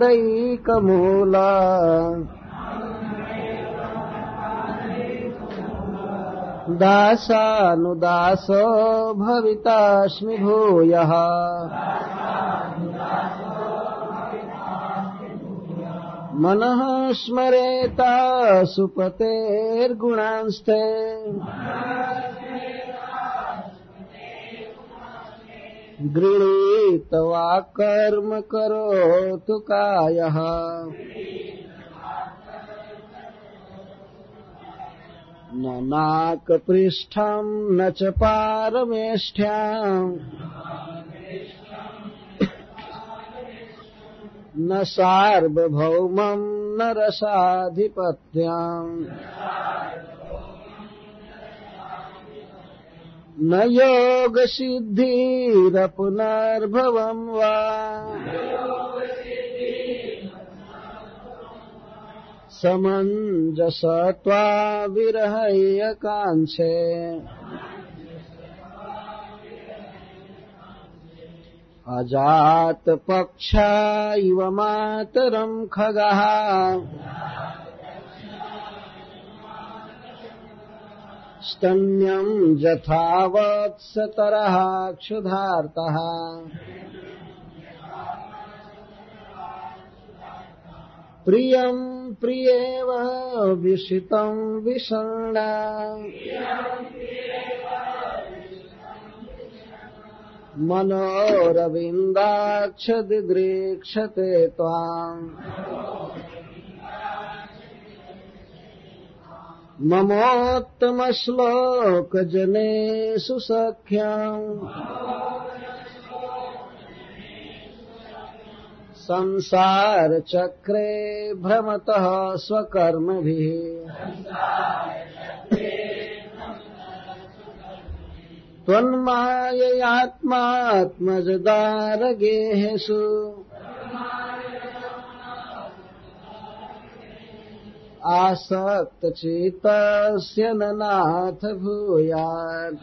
दैकमूला दासानुदासो भवितास्मि भूयः। मनः स्मरेता सुपतेर्गुणांस्ते। गृणीत वा कर्म करोतु कायः। न नाकपृष्ठम् न च पारमेष्ठ्याम्। न सार्वभौमम् न रसाधिपत्याम्। न योगसिद्धिरपुनर्भवम् वा। समञ्जसत्वा विरहय्यकाङ्क्षे अजातपक्षा इव मातरम् खगः स्तन्यम् यथावत्सतरः क्षुधार्तः। प्रियम् प्रियेव विषितम् विषण्णा मनोरविन्दाक्षदिदृक्षते त्वाम्। ममोत्तमश्लोकजनेषु सख्याम्। संसारचक्रे भ्रमतः स्वकर्मभिः। त्वन्माययात्मात्मजदारगेहेषु आसक्तचित्तस्य न नाथ भूयात्।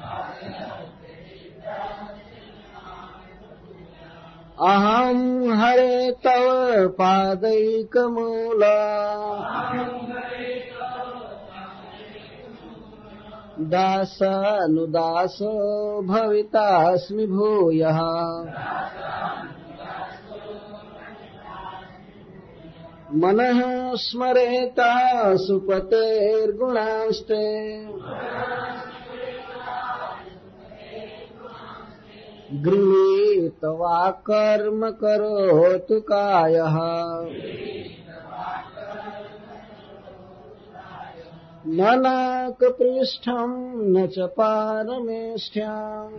अहम् हरे तव पादैकमूला। दासानुदासो भवितास्मि भूयः। मनः स्मरेता सुपतेर्गुणांस्ते। गृहीत वा कर्म करोतु कायः। न नाकपृष्ठम् न च पारमेष्ठ्याम्।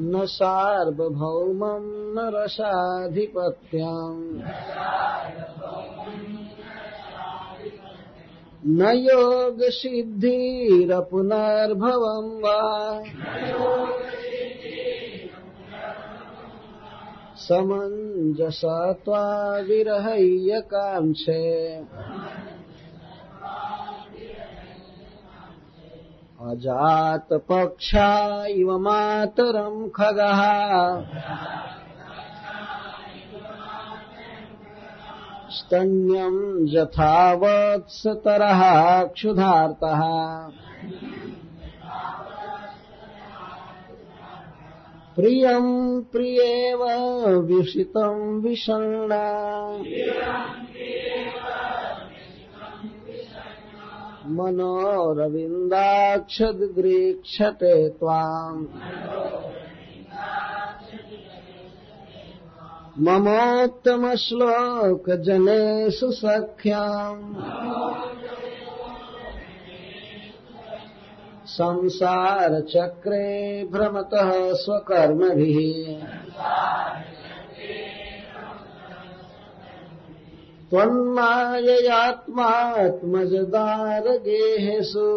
न सार्वभौमम् न रसाधिपत्याम्। न योगसिद्धिरपुनर्भवम् वा। समञ्जसत्वा विरहय्यकाङ्क्षे अजातपक्षा इव मातरम् खगः। स्तन्यम् यथावत्सतरः क्षुधार्तः। प्रियम् प्रियेव विषितम् विषण्णा। मनोरविन्दाक्षदृक्षते त्वाम्। ममोत्तमश्लोकजनेषु सख्याम्। संसारचक्रे भ्रमतः स्वकर्मभिः। त्वन्माययात्मात्मजदारगेहेषु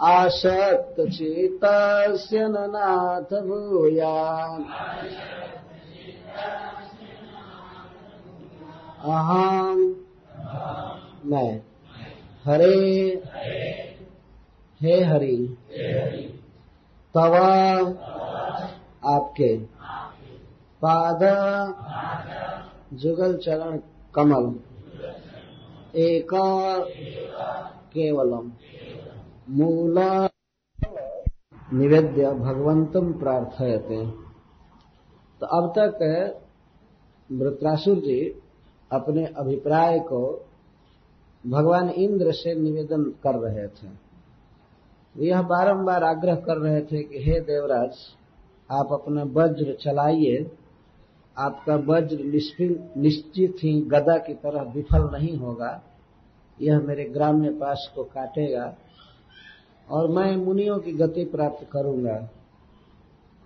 आसक्तचेतस्य न नाथ भूयात् अहम मैं हरे। हे हरि। तव। आपके। पाद जुगल चरण कमल। एक केवलम। मूल। निवेद्य भगवंतम प्रार्थयते। तो अब तक वृत्रासुर जी अपने अभिप्राय को भगवान इंद्र से निवेदन कर रहे थे। यह बारंबार आग्रह कर रहे थे कि, हे देवराज, आप अपना वज्र चलाइए आपका वज्र निश्चित ही गदा की तरह विफल नहीं होगा। यह मेरे ग्राम्य पास को काटेगा और मैं मुनियों की गति प्राप्त करूँगा,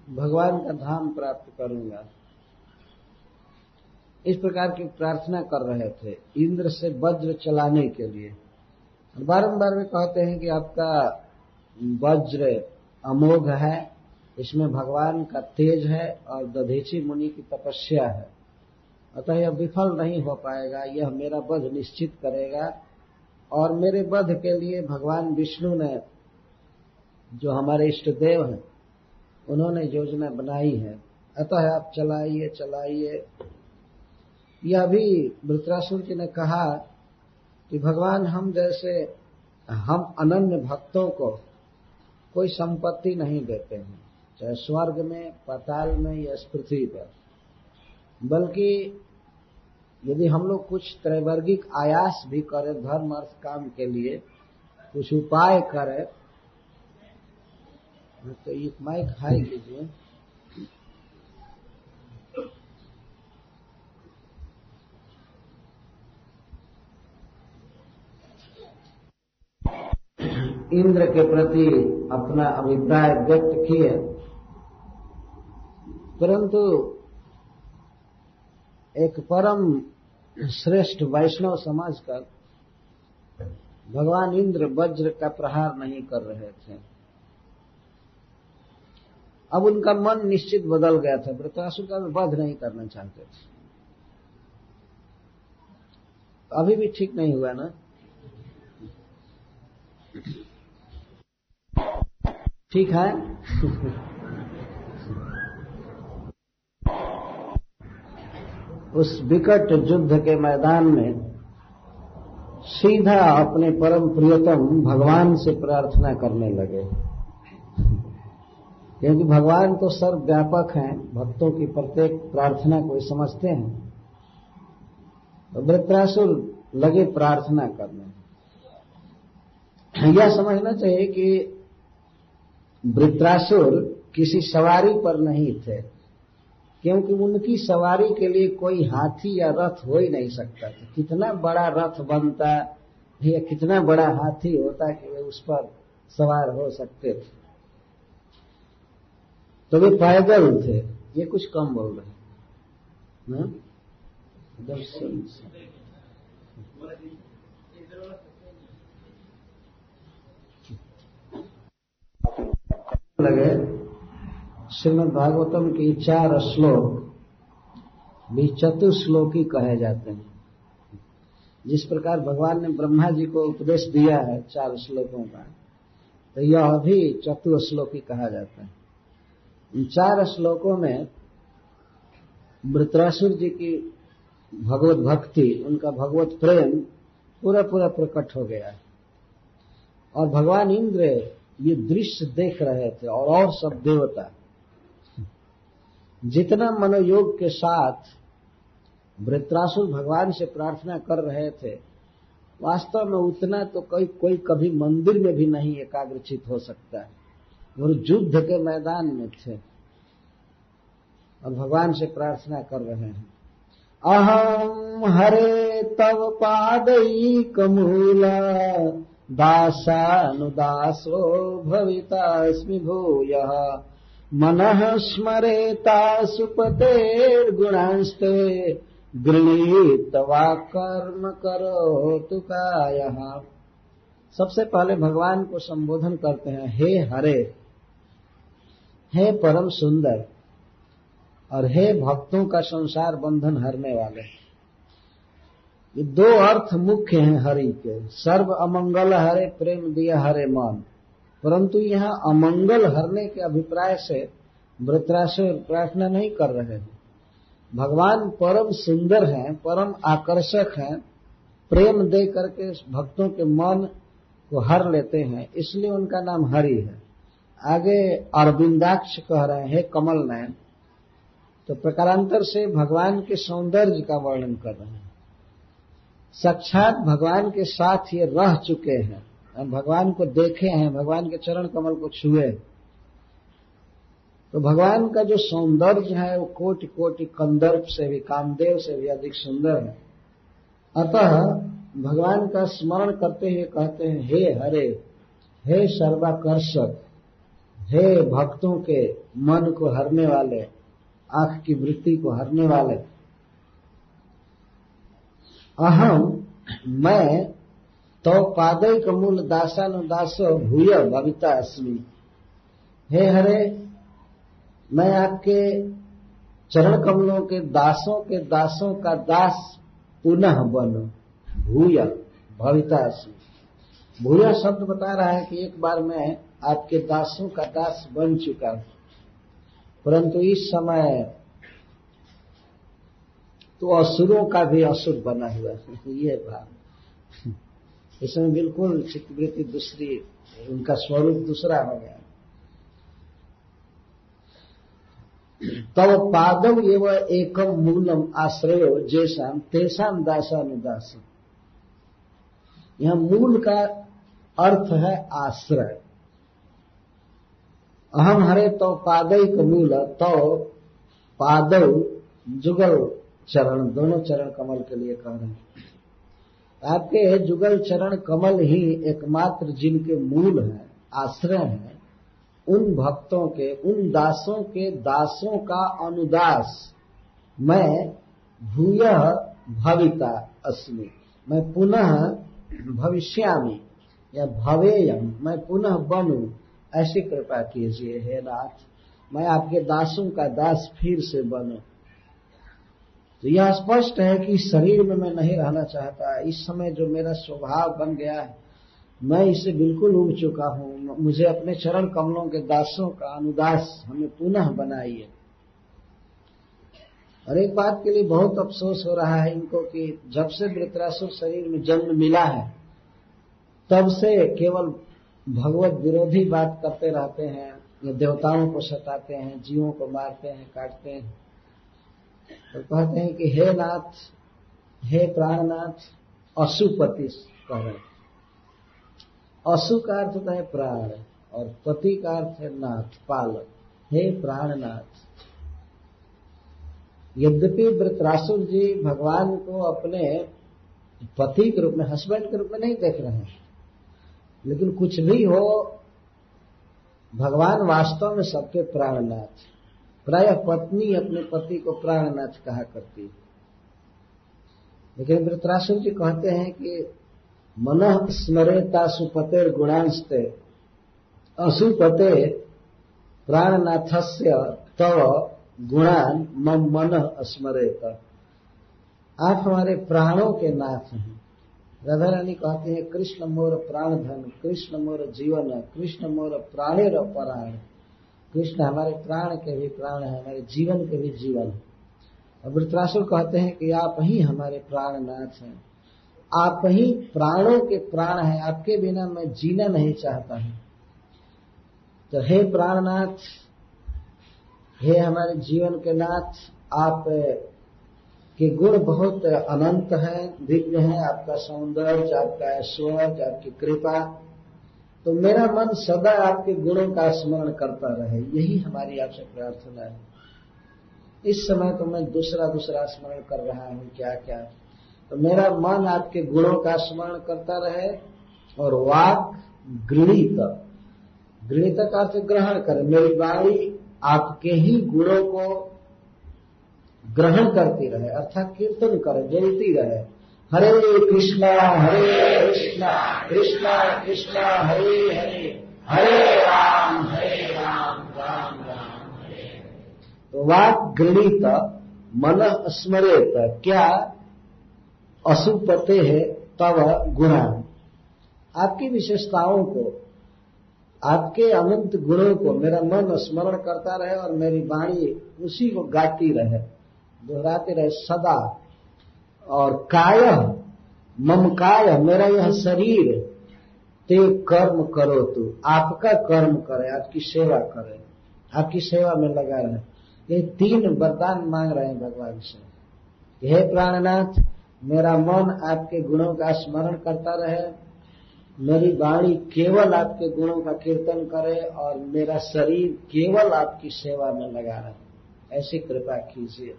भगवान का धाम प्राप्त करूँगा। इस प्रकार की प्रार्थना कर रहे थे इंद्र से वज्र चलाने के लिए। बारंबार वे कहते हैं कि आपका वज्र अमोघ है इसमें भगवान का तेज है और दधीची मुनि की तपस्या है। अतः यह विफल नहीं हो पाएगा, यह मेरा वध निश्चित करेगा। और मेरे वध के लिए भगवान विष्णु ने, जो हमारे इष्ट देव हैं, उन्होंने योजना बनाई है। अतः आप चलाइए चलाइए। यह भी वृत्रासुर जी ने कहा कि भगवान, हम जैसे, हम अनन्य भक्तों को कोई संपत्ति नहीं देते हैं। चाहे स्वर्ग में, पाताल में या पृथ्वी पर। बल्कि यदि हम लोग कुछ त्रैवर्गिक आयास भी करें, धर्म अर्थ काम के लिए, कुछ उपाय करें तो एक माइक हाई कीजिए। इंद्र के प्रति अपना अभिप्राय व्यक्त किए। परंतु एक परम श्रेष्ठ वैष्णव समझकर भगवान इंद्र वज्र का प्रहार नहीं कर रहे थे। अब उनका मन निश्चित बदल गया था वृतासुर का वध नहीं करना चाहते थे। अभी भी ठीक नहीं हुआ ना? ठीक है? उस विकट युद्ध के मैदान में सीधा अपने परम प्रियतम भगवान से प्रार्थना करने लगे। क्योंकि भगवान तो सर्वव्यापक हैं, भक्तों की प्रत्येक प्रार्थना को समझते हैं तो वृत्रासुर लगे प्रार्थना करने। यह समझना चाहिए कि वृत्रासुर किसी सवारी पर नहीं थे। क्योंकि उनकी सवारी के लिए कोई हाथी या रथ हो ही नहीं सकता। था कितना बड़ा रथ बनता, या कितना बड़ा हाथी होता कि वे उस पर सवार हो सकते थे। तो वे पैदल थे। ये कुछ कम बोल रहे हैं? लगे। श्रीमद भागवतम की चार श्लोक भी चतुर्श्लोकी कहे जाते हैं। जिस प्रकार भगवान ने ब्रह्मा जी को उपदेश दिया है चार श्लोकों का तो यह भी चतुर्श्लोकी कहा जाता है। इन चार श्लोकों में वृत्रासुर जी की भगवत भक्ति, उनका भगवत प्रेम पूरा पूरा प्रकट हो गया है। और भगवान इंद्र ये दृश्य देख रहे थे और और सब देवता जितना मनोयोग के साथ वृत्रासुर भगवान से प्रार्थना कर रहे थे, वास्तव में उतना तो कोई कोई कभी मंदिर में भी नहीं एकाग्रचित हो सकता है। वो युद्ध के मैदान में थे और भगवान से प्रार्थना कर रहे हैं। अहम हरे तव पादई कमूला दासानुदासो भविता भवितास्मि भूय। मन स्मरेता सुपतेर्गुणांस्ते गृणीत वा कर्म करो तुकाय सबसे पहले भगवान को संबोधन करते हैं, हे हरे, हे परम सुंदर, और हे भक्तों का संसार बंधन हरने वाले। ये दो अर्थ मुख्य हैं हरि के। सर्व अमंगल हरे, प्रेम दिया हरे मन। परंतु यहाँ अमंगल हरने के अभिप्राय से वृत्रासुर प्रार्थना नहीं कर रहे हैं। भगवान परम सुंदर हैं, परम आकर्षक हैं, प्रेम दे करके भक्तों के मन को हर लेते हैं, इसलिए उनका नाम हरि है। आगे अरविंदाक्ष कह रहे हैं कमल नयन तो प्रकारांतर से भगवान के सौंदर्य का वर्णन कर रहे हैं। साक्षात भगवान के साथ ये रह चुके हैं। भगवान को देखे हैं, भगवान के चरण कमल को छुए। तो भगवान का जो सौंदर्य है, वो कोटि कोटि कंदर्प से भी, कामदेव से भी अधिक सुंदर है। अतः भगवान का स्मरण करते हुए कहते हैं, हे हरे, हे सर्वाकर्षक, हे भक्तों के मन को हरने वाले, आँख की वृत्ति को हरने वाले, अहम मैं तो पादय कमूल दासानुदासो भूय भविता अस्मी। हे हरे, मैं आपके चरण कमलों के दासों के दासों का दास पुनः बनो, भूय भविता अस्मी। भूया शब्द बता रहा है कि एक बार मैं आपके दासों का दास बन चुका हूँ। परंतु इस समय तो असुरों का भी असुर बना हुआ है। ये भाव इसमें बिल्कुल चित्तवृत्ति दूसरी, उनका स्वरूप दूसरा हो गया। तब पादव एवं एकम मूलम आश्रय जैसा तेसाम दासानुदास यहाँ मूल का अर्थ है आश्रय। अहम हरे तो पादयिक मूल तो पादव जुगल चरण, दोनों चरण कमल के लिए कह रहे हैं। आपके जुगल चरण कमल ही एकमात्र जिनके मूल हैं, आश्रय हैं, उन भक्तों के, उन दासों के, दासों का अनुदास मैं भूय भविता अस्मि। मैं पुनः भविष्यामी या भवेयम। मैं पुनः बनू, ऐसी कृपा कीजिए, हे नाथ। मैं आपके दासों का दास फिर से बनू। तो यह स्पष्ट है कि शरीर में मैं नहीं रहना चाहता। इस समय जो मेरा स्वभाव बन गया है, मैं इससे बिल्कुल उग चुका हूँ। मुझे अपने चरण कमलों के दासों का अनुदास हमें पुनः बनाइए। और एक बात के लिए बहुत अफसोस हो रहा है इनको कि जब से वृत्रासुर शरीर में जन्म मिला है, तब से केवल भगवत विरोधी बात करते रहते हैं देवताओं को सताते हैं, जीवों को मारते हैं, काटते हैं। तो कहते हैं कि हे नाथ, हे प्राणनाथ अशुपति कह रहे अशु का अर्थ होता है प्राण और पति का अर्थ है नाथ, पालक। हे प्राणनाथ, यद्यपि वृत्रासुर जी भगवान को अपने पति के रूप में हस्बैंड के रूप में नहीं देख रहे हैं, लेकिन कुछ भी हो, भगवान वास्तव में सबके प्राणनाथ। प्राय पत्नी अपने पति को प्राणनाथ कहा करती है। लेकिन वृतरासुर जी कहते हैं कि मन स्मरेता सुपते गुणांशते असुपते प्राणनाथस्य तव गुणान मम मन स्मरेत। आप हमारे प्राणों के नाथ हैं। राधा रानी कहते हैं, कृष्ण मोर प्राण धन कृष्ण मोर जीवन, कृष्ण मोर प्राणेर प्राण कृष्ण हमारे प्राण के भी प्राण है, हमारे जीवन के भी जीवन है। और वृत्रासुर कहते हैं कि आप ही हमारे प्राणनाथ हैं। आप ही प्राणों के प्राण हैं, आपके बिना मैं जीना नहीं चाहता हूँ। तो हे प्राणनाथ, हे हमारे जीवन के नाथ, आप कि गुण बहुत अनंत है, दिव्य है, आपका सौंदर्य, आपका ऐश्वर्य, आपकी कृपा। तो मेरा मन सदा आपके गुणों का स्मरण करता रहे। यही हमारी आपसे प्रार्थना है। इस समय तो मैं दूसरा दूसरा स्मरण कर रहा हूँ क्या क्या तो मेरा मन आपके गुणों का स्मरण करता रहे और वाक गृणित गृणित का अर्थ ग्रहण करे। मेरी वाणी आपके ही गुणों को ग्रहण करती रहे, अर्थात कीर्तन करे, बोलती रहे। हरे कृष्णा हरे कृष्णा कृष्णा कृष्णा, हरे हरे। हरे राम हरे राम राम राम, हरे तो वाक गृणित, मन स्मरेत, क्या असुपते है तब गुणा आपकी विशेषताओं को, आपके अनंत गुणों को मेरा मन स्मरण करता रहे और मेरी वाणी उसी को गाती रहे। दोहराते रहे, सदा और काय मम काय मेरा यह शरीर, ते कर्म करो तू, आपका कर्म करे, आपकी सेवा करे, आपकी सेवा में लगा रहे। ये तीन वरदान मांग रहे हैं भगवान से। हे प्राणनाथ, मेरा मन आपके गुणों का स्मरण करता रहे, मेरी वाणी केवल आपके गुणों का कीर्तन करे, और मेरा शरीर केवल आपकी सेवा में लगा रहे। ऐसी कृपा कीजिए।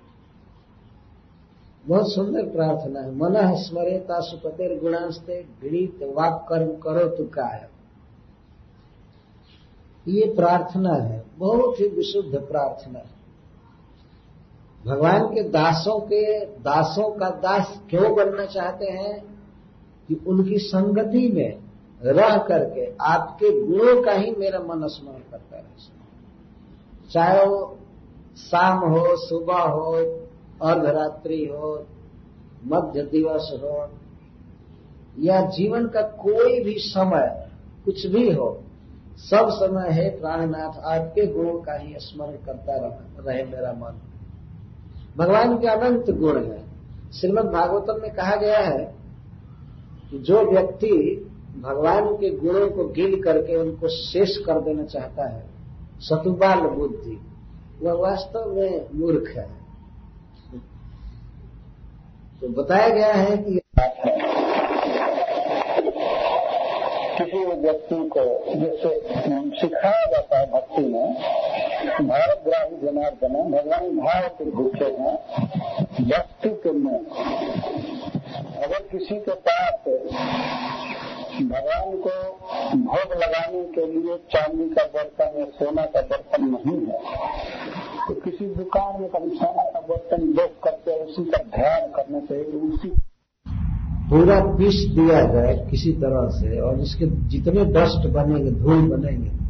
बहुत सुंदर प्रार्थना है। मन स्मरेता सुपतिर गुणांस्ते गृहित वाक कर्म करो तो का है ये प्रार्थना है, बहुत ही विशुद्ध प्रार्थना है। भगवान के दासों के, दासों का दास क्यों बनना चाहते हैं कि उनकी संगति में रह करके आपके गुणों का ही मेरा मन स्मरण करता रहे। चाहे वो शाम हो, सुबह हो अर्धरात्रि हो मध्य दिवस हो, या जीवन का कोई भी समय कुछ भी हो, सब समय है प्राणनाथ, आपके गुणों का ही स्मरण करता रहे मेरा मन। भगवान के अनंत गुण है। श्रीमद भागवतम में कहा गया है कि जो व्यक्ति भगवान के गुणों को गिन करके उनको शेष कर देना चाहता है शतुबाल बुद्धि, वह वास्तव में मूर्ख है। तो बताया गया है कि किसी व्यक्ति को जिससे सिखाया जाता है भक्ति में भारत ग्राही जनार्दन, भगवान भाव के भूखे हैं भक्ति के में अगर किसी के पास भगवान को भोग लगाने के लिए चांदी का बर्तन या सोना का बर्तन नहीं है। तो किसी दुकान में कभी सोना का बर्तन देख करके उसी का ध्यान करने से उसी पूरा पीस दिया जाए किसी तरह से और इसके जितने डस्ट बनेंगे, धूल बनेंगे।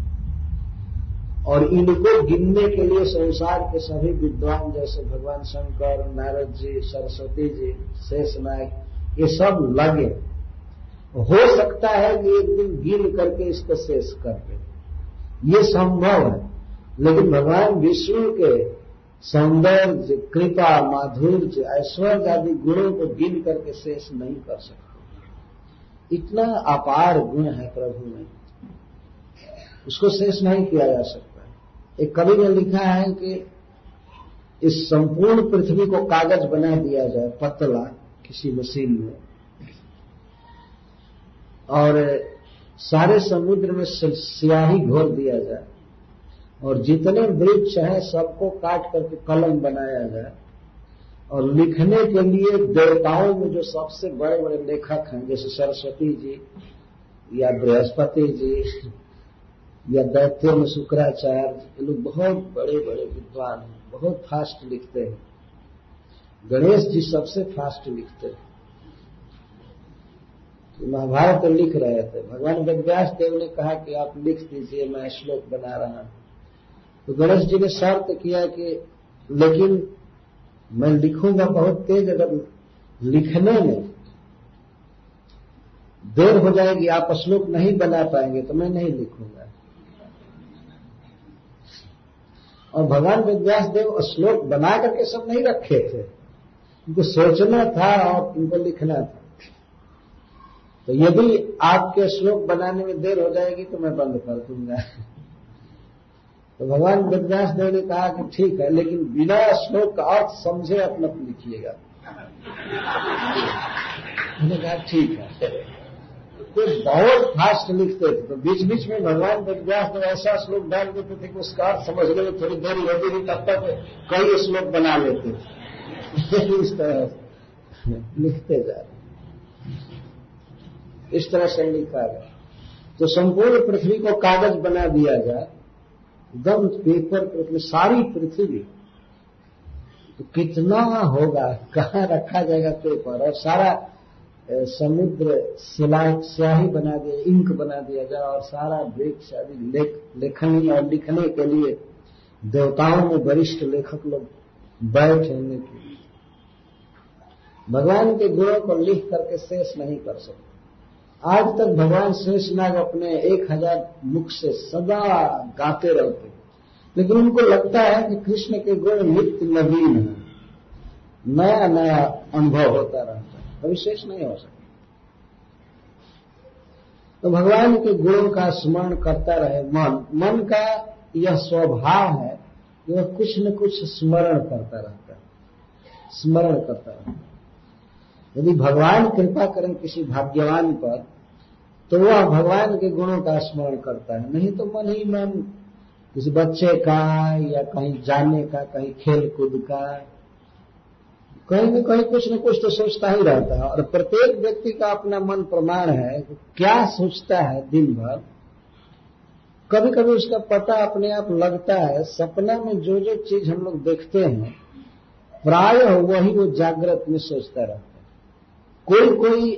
और इनको गिनने के लिए संसार के सभी विद्वान जैसे भगवान शंकर, नारद जी, सरस्वती जी, शेष नायक, ये सब लगे। हो सकता है कि एक दिन गिन करके इसको शेष कर दे। ये संभव है। लेकिन भगवान विष्णु के सौंदर्य, कृपा, माधुर्य, ऐश्वर्य आदि गुणों को गिन करके शेष नहीं कर सकते। इतना अपार गुण है प्रभु में। उसको शेष नहीं किया जा सकता एक कवि ने लिखा है कि इस संपूर्ण पृथ्वी को कागज़ बना दिया जाए, पतला, किसी मशीन में। और सारे समुद्र में स्याही घोर दिया जाए। और जितने वृक्ष हैं, सबको काट करके कलम बनाया जाए। और लिखने के लिए देवताओं में जो सबसे बड़े बड़े लेखक हैं, जैसे सरस्वती जी, या बृहस्पति जी, या दैत्य में शुक्राचार्य, ये लोग बहुत बड़े बड़े विद्वान हैं, बहुत फास्ट लिखते हैं। गणेश जी सबसे फास्ट लिखते हैं। तो महाभारत तो लिख रहे थे। भगवान वेदव्यास देव ने कहा कि आप लिख दीजिए, मैं श्लोक बना रहा हूँ। तो गणेश जी ने शर्त किया कि लेकिन मैं लिखूँगा बहुत तेज, अगर लिखने में देर हो जाएगी, आप श्लोक नहीं बना पाएँगे तो मैं नहीं लिखूँगा। और भगवान विद्यास देव श्लोक बना करके सब नहीं रखे थे। उनको सोचना था और उनको लिखना था। तो यदि आपके श्लोक बनाने में देर हो जाएगी तो मैं बंद कर दूँगा। तो भगवान वेदव्यास देव ने कहा कि ठीक है, लेकिन बिना श्लोक का अर्थ समझे अपना लिखिएगा। उन्होंने कहा, ठीक है। तो बहुत फास्ट लिखते थे तो बीच बीच में भगवान वेदव्यास ने ऐसा श्लोक डाल देते थे कि उसका अर्थ समझने में थोड़ी देरी होती थी, तब तक कई श्लोक बना लेते थे। इस तरह लिखते जा रहे इस तरह से लिखा गया तो संपूर्ण पृथ्वी को कागज़ बना दिया जाए एकदम पेपर पृथ्वी सारी पृथ्वी। तो कितना होगा, कहाँ रखा जाएगा पेपर? और सारा समुद्र स्याही बना दिया, इंक बना दिया जाए, और सारा वृक्ष आदि लेख, लेखनी और लिखने के लिए देवताओं में वरिष्ठ लेखक लोग बैठेंगे भगवान के गुणों को लिख करके शेष नहीं कर सकते। आज तक भगवान शेषनाग अपने एक हज़ार मुख से सदा गाते रहते लेकिन उनको लगता है कि कृष्ण के गुण नित्य नवीन है। नया नया अनुभव होता रहता है। कभी शेष नहीं हो सकता। तो भगवान के गुणों का स्मरण करता रहे मन। मन का यह स्वभाव है कि वह कुछ न कुछ स्मरण करता रहता है। स्मरण करता रहता है। यदि भगवान कृपा करें किसी भाग्यवान पर तो वह भगवान के गुणों का स्मरण करता है। नहीं तो मन ही मन, किसी बच्चे का या कहीं जाने का, कहीं खेल कूद का, कहीं न कहीं कुछ न कुछ तो सोचता ही रहता है। और प्रत्येक व्यक्ति का अपना मन प्रमाण है कि क्या सोचता है दिन भर कभी कभी उसका पता अपने आप लगता है, सपना में जो जो चीज़ हम लोग देखते हैं, प्राय वही वो जागृत में सोचता रहता है। कोई कोई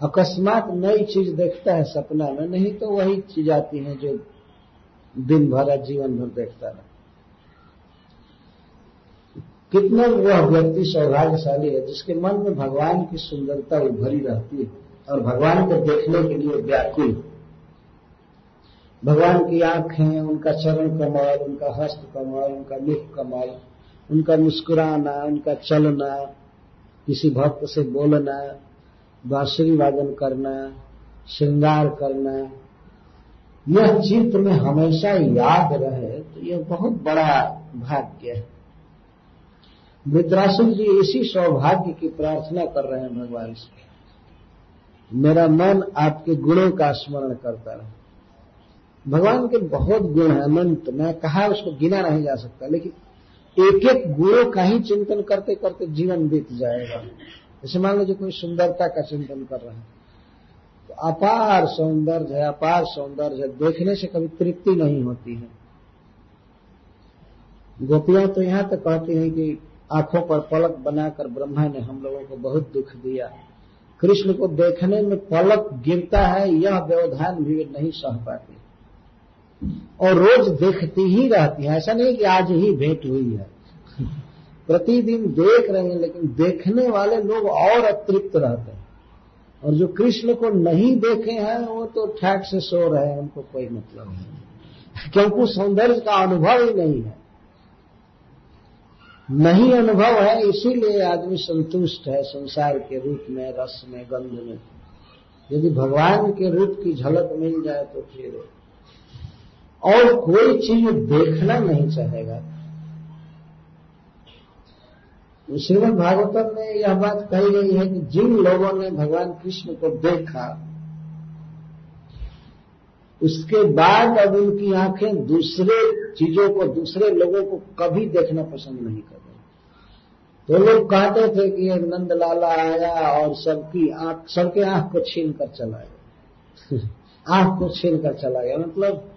अकस्मात नई चीज़ देखता है सपना में, नहीं तो वही चीज़ आती है जो दिन भर जीवन भर देखता रहा। कितना वह व्यक्ति सौभाग्यशाली है, जिसके मन में भगवान की सुंदरता उभरी रहती है और भगवान को देखने के लिए व्याकुल भगवान की आँखें, उनका चरण कमल, उनका हस्त कमल, उनका मुख कमल, उनका मुस्कुराना, उनका चलना, किसी भक्त से बोलना बांसुरी वादन करना, श्रृंगार करना, यह चित्त में हमेशा याद रहे तो यह बहुत बड़ा भाग्य है। वृद्रासुर जी इसी सौभाग्य की प्रार्थना कर रहे हैं भगवान से मेरा मन आपके गुणों का स्मरण करता रहे। भगवान के बहुत गुण है अनंत मैं कहा उसको गिना नहीं जा सकता, लेकिन एक एक गुणों का ही चिंतन करते करते जीवन बीत जाएगा। जैसे मान लीजिए कोई सुंदरता का चिंतन कर रहे हैं तो अपार सौंदर्य है, अपार सौंदर्य है देखने से कभी तृप्ति नहीं होती है। गोपियाँ तो यहाँ तक कहती हैं कि आँखों पर पलक बनाकर ब्रह्मा ने हम लोगों को बहुत दुख दिया। कृष्ण को देखने में पलक गिरता है, यह व्यवधान भी नहीं सह पाती। और रोज देखती ही रहती है, ऐसा नहीं कि आज ही भेंट हुई है। प्रतिदिन देख रहे हैं, लेकिन देखने वाले लोग और अतृप्त रहते हैं। और जो कृष्ण को नहीं देखे हैं, वो तो ठाक से सो रहे हैं, उनको कोई मतलब नहीं। क्योंकि सौंदर्य का अनुभव ही नहीं है। नहीं अनुभव है, इसीलिए आदमी संतुष्ट है संसार के रूप में, रस में, गंध में। यदि भगवान के रूप की झलक मिल जाए तो फिर और कोई चीज़ देखना नहीं चाहेगा। श्रीमद भागवतम में यह बात कही गई है कि जिन लोगों ने भगवान कृष्ण को देखा उसके बाद अब उनकी आँखें दूसरे चीज़ों को दूसरे लोगों को कभी देखना पसंद नहीं कर रही। तो लोग कहते थे कि एक नंद लाला आया और सबकी आँख सबके आँख को छीन कर चला गया आँख को छीन कर चला गया मतलब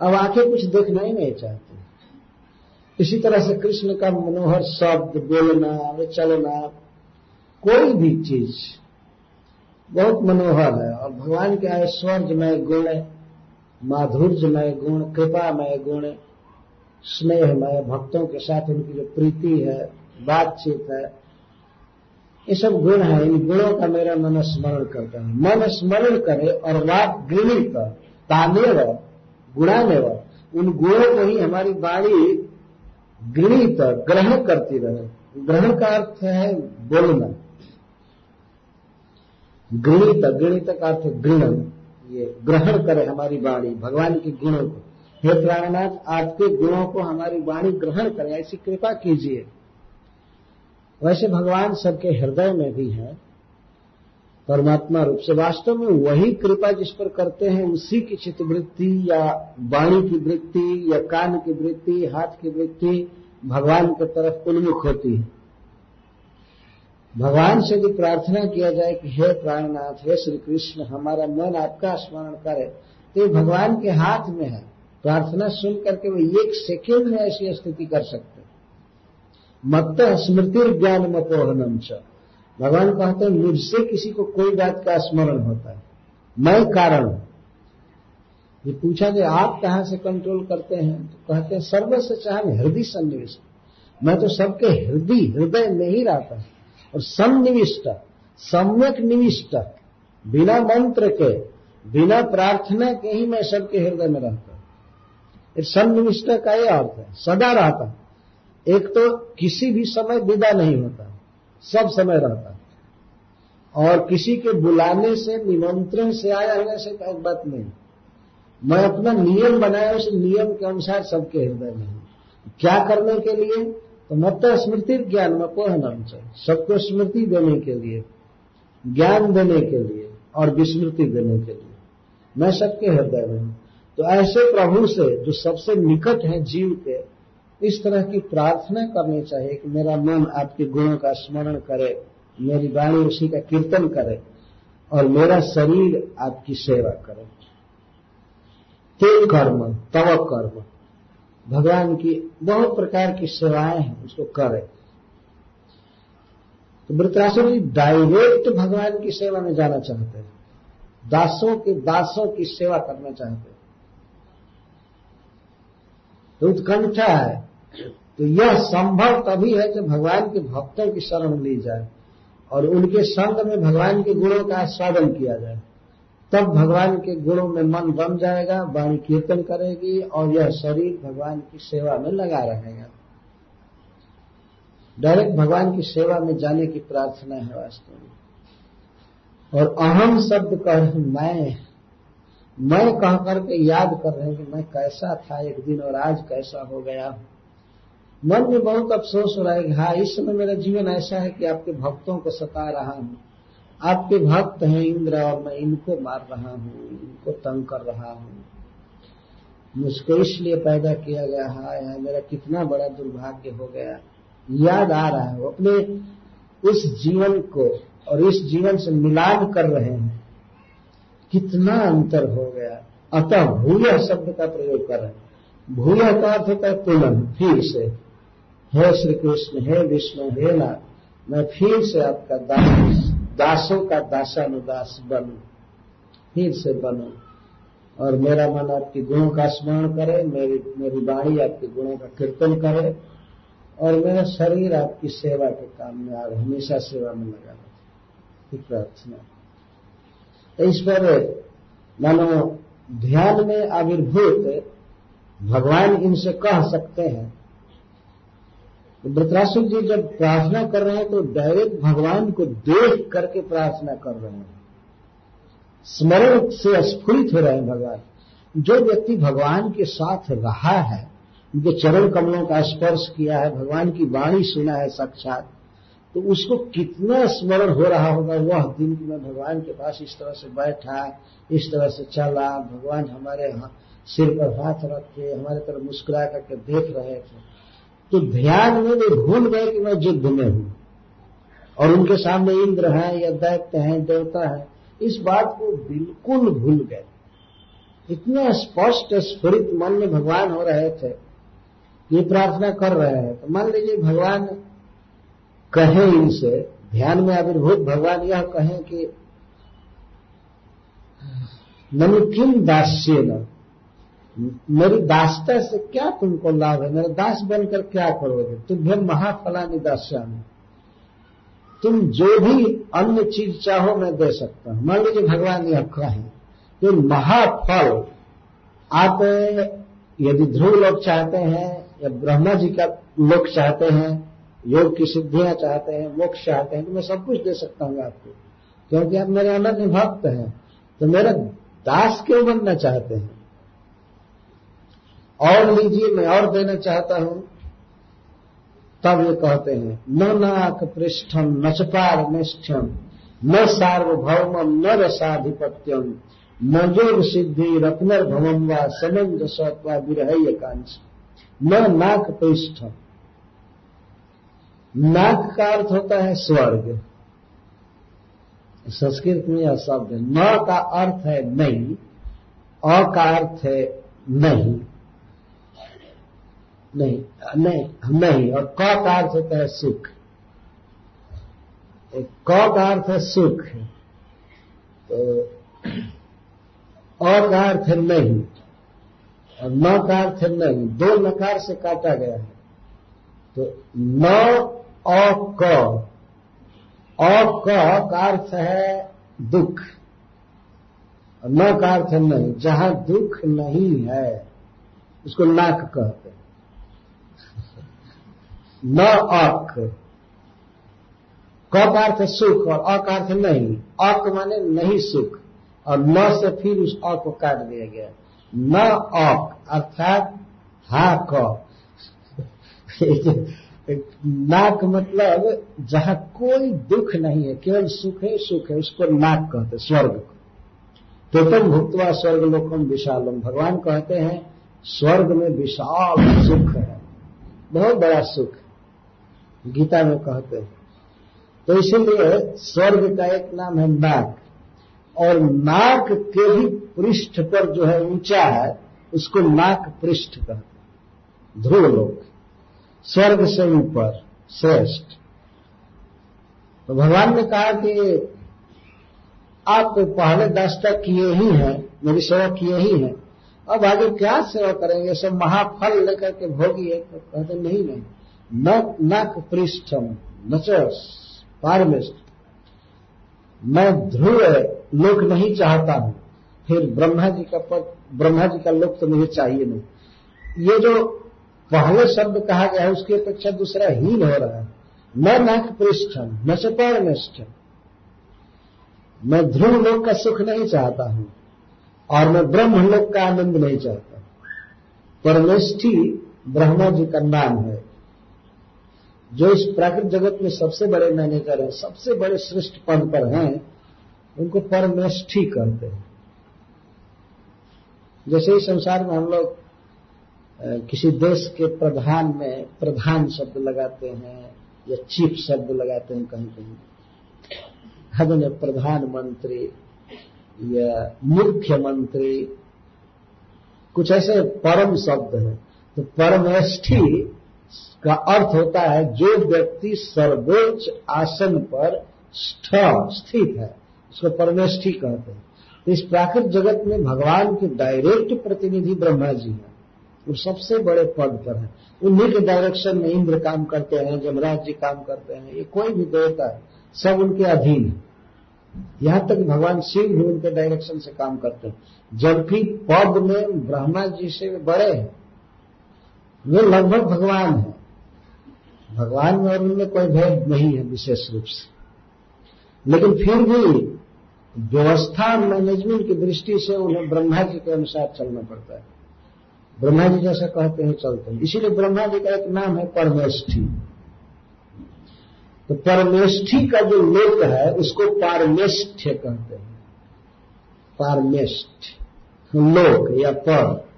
अब आँखें कुछ देखना ही नहीं चाहती। इसी तरह से कृष्ण का मनोहर शब्द, बोलना, चलना, कोई भी चीज़ बहुत मनोहर है। और भगवान के ऐश्वर्यमय गुण माधुर्यमय गुण, कृपामय गुण स्नेहमय, भक्तों के साथ उनकी जो प्रीति है, बातचीत है, ये सब गुण है। इन गुणों का मेरा मन स्मरण करता है। मन स्मरण करे और वाक गृणित ताने व गुणाने व उन गुणों को ही हमारी बाणी गृणित ग्रहण करती रहे। ग्रहण का अर्थ है बोलना। गृणित गृणित का अर्थ गृहण ये ग्रहण करे हमारी वाणी, भगवान के गुणों को। हे प्राणनाथ आपके गुणों को हमारी वाणी ग्रहण करे, ऐसी कृपा कीजिए। वैसे भगवान सबके हृदय में भी है। परमात्मा रूप से। वास्तव में वही कृपा जिस पर करते हैं, उसी की चित्तवृत्ति या वाणी की वृत्ति या कान की वृत्ति, हाथ की वृत्ति भगवान की तरफ़ उन्मुख होती है। भगवान से यदि प्रार्थना किया जाए कि, हे प्राणनाथ, हे श्री कृष्ण, हमारा मन आपका स्मरण करे। तो ये भगवान के हाथ में है। प्रार्थना सुन करके वो एक सेकेंड में ऐसी स्थिति कर सकते मत स्मृति ज्ञान मपोहनम च। भगवान कहते हैं, मुझसे किसी को कोई बात का स्मरण होता है। मैं कारण हूँ। ये पूछा कि आप कहाँ से कंट्रोल करते हैं? तो कहते हैं सर्वस्व चाहे हृदय सन्निविष्ट। मैं तो सबके हृदय हृदय में ही रहता हूँ। और सन्निविष्ट, सम्यक निविष्ट, बिना मंत्र के, बिना प्रार्थना के ही मैं सबके हृदय में रहता हूँ। सन्निविष्ट का यह अर्थ है, सदा रहता एक तो किसी भी समय विदा नहीं होता। सब समय रहता है। और किसी के बुलाने से, निमंत्रण से आया होने से तो बात नहीं। मैं अपना नियम बनाया, उस नियम के अनुसार सबके हृदय में हूँ। क्या करने के लिए? तो मत स्मृति ज्ञान में नाम चाहिए। सबको स्मृति देने के लिए, ज्ञान देने के लिए और विस्मृति देने के लिए। मैं सबके हृदय में हूँ। तो ऐसे प्रभु से, जो सबसे निकट है जीव के इस तरह की प्रार्थना करनी चाहिए कि मेरा मन आपके गुणों का स्मरण करे, मेरी वाणी उसी का कीर्तन करे और मेरा शरीर आपकी सेवा करे। ते कर्म, तव कर्म। भगवान की बहुत प्रकार की सेवाएँ हैं, उसको करे। तो वृतरासुर जी डायरेक्ट भगवान की सेवा में जाना चाहते हैं। दासों के दासों की सेवा करना चाहते हैं। तो उत्कंठा है। तो यह संभव तभी है जब भगवान के भक्तों की शरण ली जाए और उनके संग में भगवान के गुणों का आस्वादन किया जाए। तब भगवान के गुणों में मन बन जाएगा, वाणी कीर्तन करेगी और यह शरीर भगवान की सेवा में लगा रहेगा। डायरेक्ट भगवान की सेवा में जाने की प्रार्थना है वास्तव में। और अहम शब्द कह मैं मैं कह करके याद कर रहे हैं कि मैं कैसा था एक दिन और आज कैसा हो गया। मन में बहुत अफसोस हो रहा है हाँ इस समय मेरा जीवन ऐसा है कि आपके भक्तों को सता रहा हूँ। आपके भक्त हैं इंद्र और मैं इनको मार रहा हूँ, इनको तंग कर रहा हूँ। मुझको इसलिए पैदा किया गया हाय हाय मेरा कितना बड़ा दुर्भाग्य हो गया। याद आ रहा है, वो अपने उस जीवन को और इस जीवन से मिलान कर रहे हैं। कितना अंतर हो गया। अतः भूय शब्द का प्रयोग कर रहे हैं। भूय का अर्थ होता है पुनः फिर से। हे श्री कृष्ण हे विष्णु, हे नाथ, मैं फिर से आपका दास, दासों का दासानुदास बनू, फिर से बनू। और मेरा मन आपके गुणों का स्मरण करे, मेरी मेरी वाणी आपके गुणों का कीर्तन करे, और मेरा शरीर आपकी सेवा के काम में आ हमेशा सेवा में लगा रहे। प्रार्थना। इस पर मानो ध्यान में आविर्भूत, भगवान इनसे कह सकते हैं वृतरासुर जी जब प्रार्थना कर रहे हैं तो डायरेक्ट भगवान को देख करके प्रार्थना कर रहे हैं। स्मरण से स्फुरित हो रहे हैं भगवान। जो व्यक्ति भगवान के साथ रहा है, उनके चरण कमलों का स्पर्श किया है, भगवान की वाणी सुना है साक्षात तो उसको कितना स्मरण हो रहा होगा, वह दिन मैं भगवान के पास इस तरह से बैठा, इस तरह से चला, भगवान हमारे सिर पर हाथ रख के हमारे तरफ़ मुस्कुरा करके देख रहे थे। तो ध्यान में वे भूल गए कि मैं युद्ध में हूँ। और उनके सामने इंद्र है या दैत्य है, देवता है, इस बात को बिल्कुल भूल गए। इतना स्पष्ट स्फुरित मन में भगवान हो रहे थे, ये प्रार्थना कर रहे हैं। तो मान लीजिए भगवान कहें इनसे, ध्यान में आविर्भूत भगवान यह कहें कि ननु किम दास्य न मेरी दासता से क्या तुमको लाभ है? मेरा दास बनकर क्या करोगे? तुम तुम्हें महाफलानी दास्यामी। तुम जो भी अन्य चीज़ चाहो मैं दे सकता हूँ। मान लीजिए भगवान यह कहें तो महाफल, आप, यदि ध्रुव लोग चाहते हैं, या ब्रह्मा जी का लोग चाहते हैं, योग की सिद्धियाँ चाहते हैं, मोक्ष चाहते हैं तो मैं सब कुछ दे सकता हूँ आपको। क्योंकि आप मेरे अनन्य भक्त हैं। तो मेरा दास क्यों बनना चाहते हैं? और लीजिए, मैं और देना चाहता हूँ। तब ये कहते हैं न नाक पृष्ठम न चपार निष्ठम न सार्वभौम, न रसाधिपत्यम न योग सिद्धि रत्नर भवम व समंजस विरहय कांच। न नाक पृष्ठ। नाक का अर्थ होता है स्वर्ग। संस्कृत में यह शब्द, न का अर्थ है नहीं, अ का अर्थ है नहीं। नहीं नहीं नहीं, और क का अर्थ होता है सुख। क का अर्थ है सुख। तो अ का अर्थ है नहीं, और न का अर्थ है नहीं, दो नकार से काटा गया है। तो न क अर्थ है दुख, और न का अर्थ है नहीं। जहाँ दुख नहीं है, उसको नाक कहते हैं। न अक क का अर्थ सुख और अ का अर्थ नहीं? अक माने नहीं सुख। और न से फिर उस अ को काट दिया गया। न अक अर्थात हा क नाक मतलब जहाँ कोई दुख नहीं है, केवल सुख है सुख है, उसको नाक कहते स्वर्ग को। तो तुम भुक्तवा स्वर्ग लोकम विशालम। भगवान कहते हैं, स्वर्ग में विशाल सुख है। बहुत बड़ा सुख गीता में कहते हैं। तो इसीलिए स्वर्ग का एक नाम है नाक और नाक के भी पृष्ठ पर जो है ऊँचा है, उसको नाक पृष्ठ कहते ध्रुव लोक। स्वर्ग से ऊपर, श्रेष्ठ। तो भगवान ने कहा कि आप तो पहले दास्ता किए ही हैं, मेरी सेवा किए ही हैं। अब आगे क्या सेवा करेंगे? सब महाफल लेकर के भोगी है। तो कहते नहीं नहीं। न नक पृष्ठम नचस पारमिष्ट मैं ध्रुव लोक नहीं चाहता हूँ। फिर ब्रह्मा जी का पद, ब्रह्मा जी का लोक तो मुझे चाहिए नहीं। ये जो पहले शब्द कहा गया है, उसकी अपेक्षा दूसरा हीन हो रहा है। न नाक पृष्ठम न से परमेष्ठम मैं ध्रुव लोक का सुख नहीं चाहता हूँ, और मैं ब्रह्म लोक का आनंद नहीं चाहता। परमेष्ठी ब्रह्मा जी का नाम है। जो इस प्राकृत जगत में सबसे बड़े मैनेजर हैं, सबसे बड़े श्रेष्ठ पद पर हैं, उनको परमेष्ठी कहते हैं। जैसे ही संसार में हम लोग किसी देश के प्रधान में प्रधान शब्द लगाते हैं या चीफ शब्द लगाते हैं कहीं कहीं हमने प्रधानमंत्री या मुख्यमंत्री, कुछ ऐसे परम शब्द हैं। तो परमेष्ठी का अर्थ होता है, जो व्यक्ति सर्वोच्च आसन पर स्थित है उसको परमेष्ठी कहते हैं। इस प्राकृतिक जगत में भगवान के डायरेक्ट प्रतिनिधि ब्रह्मा जी हैं। वो सबसे बड़े पद पर हैं। उन्हीं के डायरेक्शन में इंद्र काम करते हैं, जमराज जी काम करते हैं, ये कोई भी देवता है, सब उनके अधीन है। यहाँ तक भगवान शिव भी उनके डायरेक्शन से काम करते हैं। जबकि पद में ब्रह्मा जी से बड़े हैं। वे लगभग भगवान है। भगवान में और उनमें कोई भेद नहीं है विशेष रूप से। लेकिन फिर भी व्यवस्था मैनेजमेंट की दृष्टि से उन्हें ब्रह्मा जी के अनुसार चलना पड़ता है। ब्रह्मा जी जैसा कहते हैं, चलते हैं। इसीलिए ब्रह्मा जी का एक नाम है परमेष्ठी। तो परमेष्ठी का जो लोक है, उसको पारमेष्ठ्य कहते हैं। पारमेष्ठ। लोक या पर।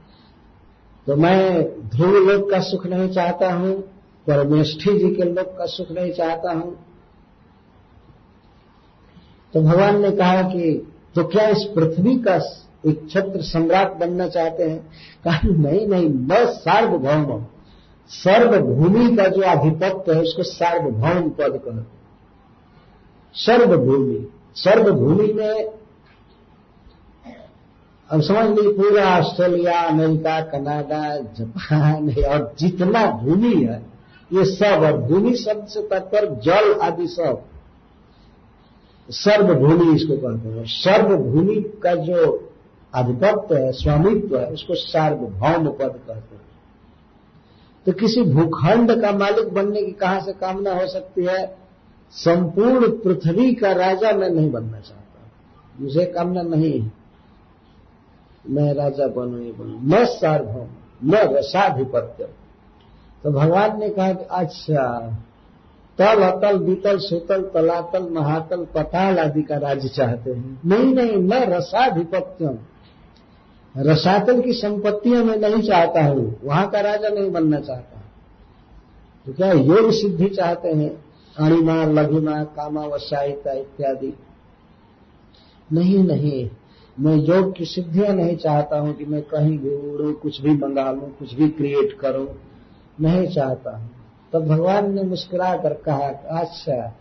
तो मैं ध्रुव लोक का सुख नहीं चाहता हूँ, परमेष्ठी जी के लोक का सुख नहीं चाहता हूँ। तो भगवान ने कहा कि तो क्या इस पृथ्वी का एक छत्र सम्राट बनना चाहते हैं? कहा, नहीं नहीं, मैं सार्वभौम हूँ। सर्वभूमि का जो आधिपत्य है, उसको सार्वभौम पद कहते सर्वभूमि सर्वभूमि में अब समझ लीजिए पूरा ऑस्ट्रेलिया, अमेरिका, कनाडा, जापान और जितना भूमि है, ये सब, और भूमि शब्द से तात्पर्य जल आदि सब, सर्वभूमि इसको कहते हैं। सर्वभूमि का जो आधिपत्य है, स्वामित्व है, उसको सार्वभौम पद कहते हैं। तो किसी भूखंड का मालिक बनने की कहाँ से कामना हो सकती है? संपूर्ण पृथ्वी का राजा मैं नहीं बनना चाहता। मुझे कामना नहीं है। मैं राजा बनू, ये बनू। न सार्वभौम न रसाधिपत्य। तो भगवान ने कहा कि अच्छा तल, अतल, बीतल सुतल तलातल, महातल, पताल आदि का राज्य चाहते हैं। नहीं नहीं न रसाधिपत्यम रसातल की संपत्तियाँ मैं नहीं चाहता हूँ। वहाँ का राजा नहीं बनना चाहता। तो क्या योग सिद्धि चाहते हैं? अणिमा लघुमा कामा वसायिता इत्यादि। नहीं नहीं मैं योग की सिद्धियाँ नहीं चाहता हूँ कि मैं कहीं भी उड़ू, कुछ भी मंगा लू, कुछ भी क्रिएट करूँ, नहीं चाहता हूँ। तब तो भगवान ने मुस्कुरा कर कहा अच्छा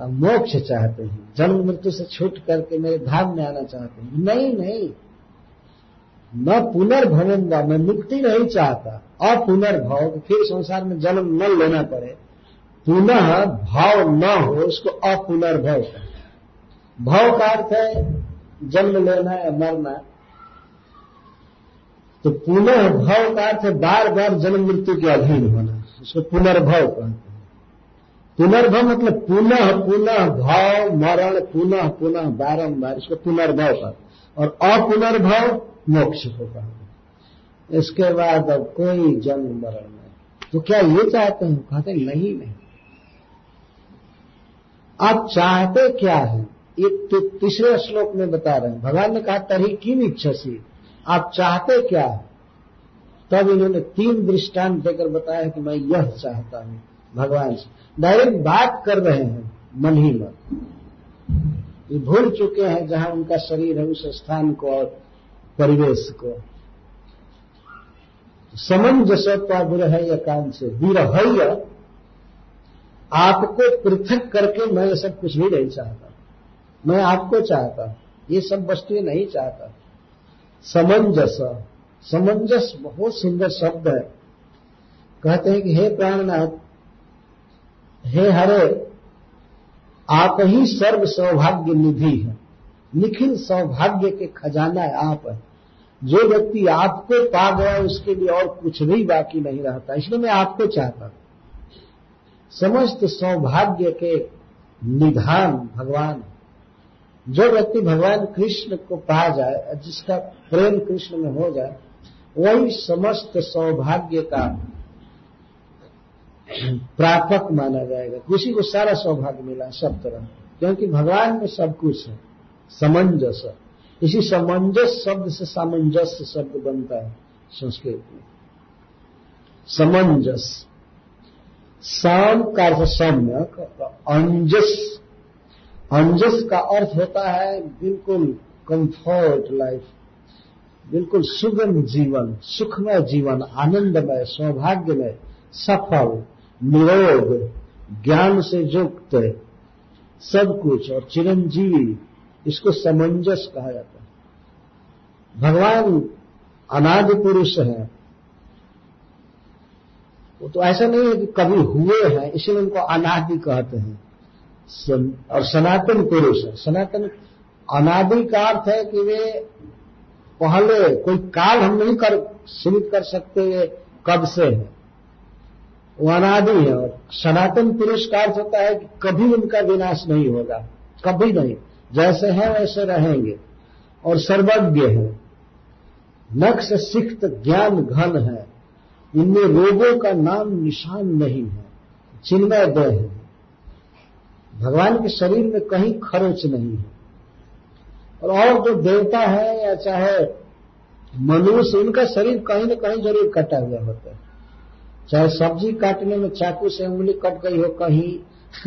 मोक्ष चाहते हैं। जन्म मृत्यु से छूट करके मेरे धाम में आना चाहते हैं। नहीं नहीं। मैं पुनर्भवंगा, मैं मुक्ति नहीं चाहता। अपुनर्भव, फिर संसार में जन्म न लेना पड़े। पुनः भाव न हो, उसको अपुनर्भव भव का अर्थ है जन्म लेना या मरना तो पुनः भव का अर्थ बार बार जन्म मृत्यु के अधीन होना। उसको पुनर्भव कहते हैं। पुनर्भव मतलब पुनः पुनः भाव, मरण, पुनः पुनः, बारंबार। इसको पुनर्भव का और अपुनर्भव मोक्ष कहा इसके बाद अब कोई जन्म, मरण नहीं। तो क्या ये चाहते हैं? कहते नहीं नहीं। आप चाहते क्या है? ये तो तीसरे श्लोक में बता रहे हैं। भगवान ने कहा, तरी किम इच्छा सी आप चाहते क्या? तब इन्होंने तीन दृष्टांत देकर बताया कि मैं यह चाहता हूँ, भगवान से। डायरेक्ट बात कर रहे हैं, मन ही मन। ये भूल चुके हैं जहाँ उनका शरीर है, उस स्थान को और परिवेश को। समंजसत्व विरह एकांत से विरहय। आपको पृथक करके मैं सब कुछ भी नहीं चाहता। मैं आपको चाहता ये सब वस्तुएँ नहीं चाहता। समंजस समंजस बहुत सुंदर शब्द है। कहते हैं कि हे प्राणनाथ, हे हरे, आप ही सर्व सौभाग्य निधि है। निखिल सौभाग्य के खजाना है आप है। जो व्यक्ति आपको पा गया, उसके लिए और कुछ भी बाकी नहीं रहता। इसलिए मैं आपको चाहता समस्त सौभाग्य के निधान, भगवान। जो व्यक्ति भगवान कृष्ण को पा जाए, जिसका प्रेम कृष्ण में हो जाए, वही समस्त सौभाग्य का प्रापक माना जाएगा। किसी को सारा सौभाग्य मिला, सब तरह। क्योंकि भगवान में सब कुछ है। समंजस इसी समंजस शब्द से सामंजस्य शब्द बनता है संस्कृत में। समंजस। साम का अर्थ सम्यक, अंजस। अंजस का अर्थ होता है बिल्कुल कंफर्ट लाइफ बिल्कुल सुगम जीवन, सुखमय जीवन, आनंदमय, सौभाग्यमय, सफल, निरोग, ज्ञान से युक्त, सब कुछ, और चिरंजीवी, इसको समंजस कहा जाता है। भगवान अनाद पुरुष है। वो तो ऐसा नहीं है कि कभी हुए हैं, इसलिए उनको अनादि कहते हैं। और सनातन पुरुष है। सनातन अनादि का अर्थ है कि वे पहले कोई काल हम नहीं कर, सीमित कर सकते ये कब से है। वो अनादि है, और सनातन पुरुष का अर्थ होता है कि कभी उनका विनाश नहीं होगा, कभी नहीं। जैसे हैं, वैसे रहेंगे। और सर्वज्ञ है। नक्श सिक्त ज्ञान घन है। इनमें रोगों का नाम निशान नहीं है, चिन्मय दय है। भगवान के शरीर में कहीं खरोच नहीं है। और और जो देवता है या चाहे मनुष्य, उनका शरीर कहीं न कहीं ज़रूर कटा हुआ होता है। चाहे सब्ज़ी काटने में चाकू से उंगली कट गई हो कहीं,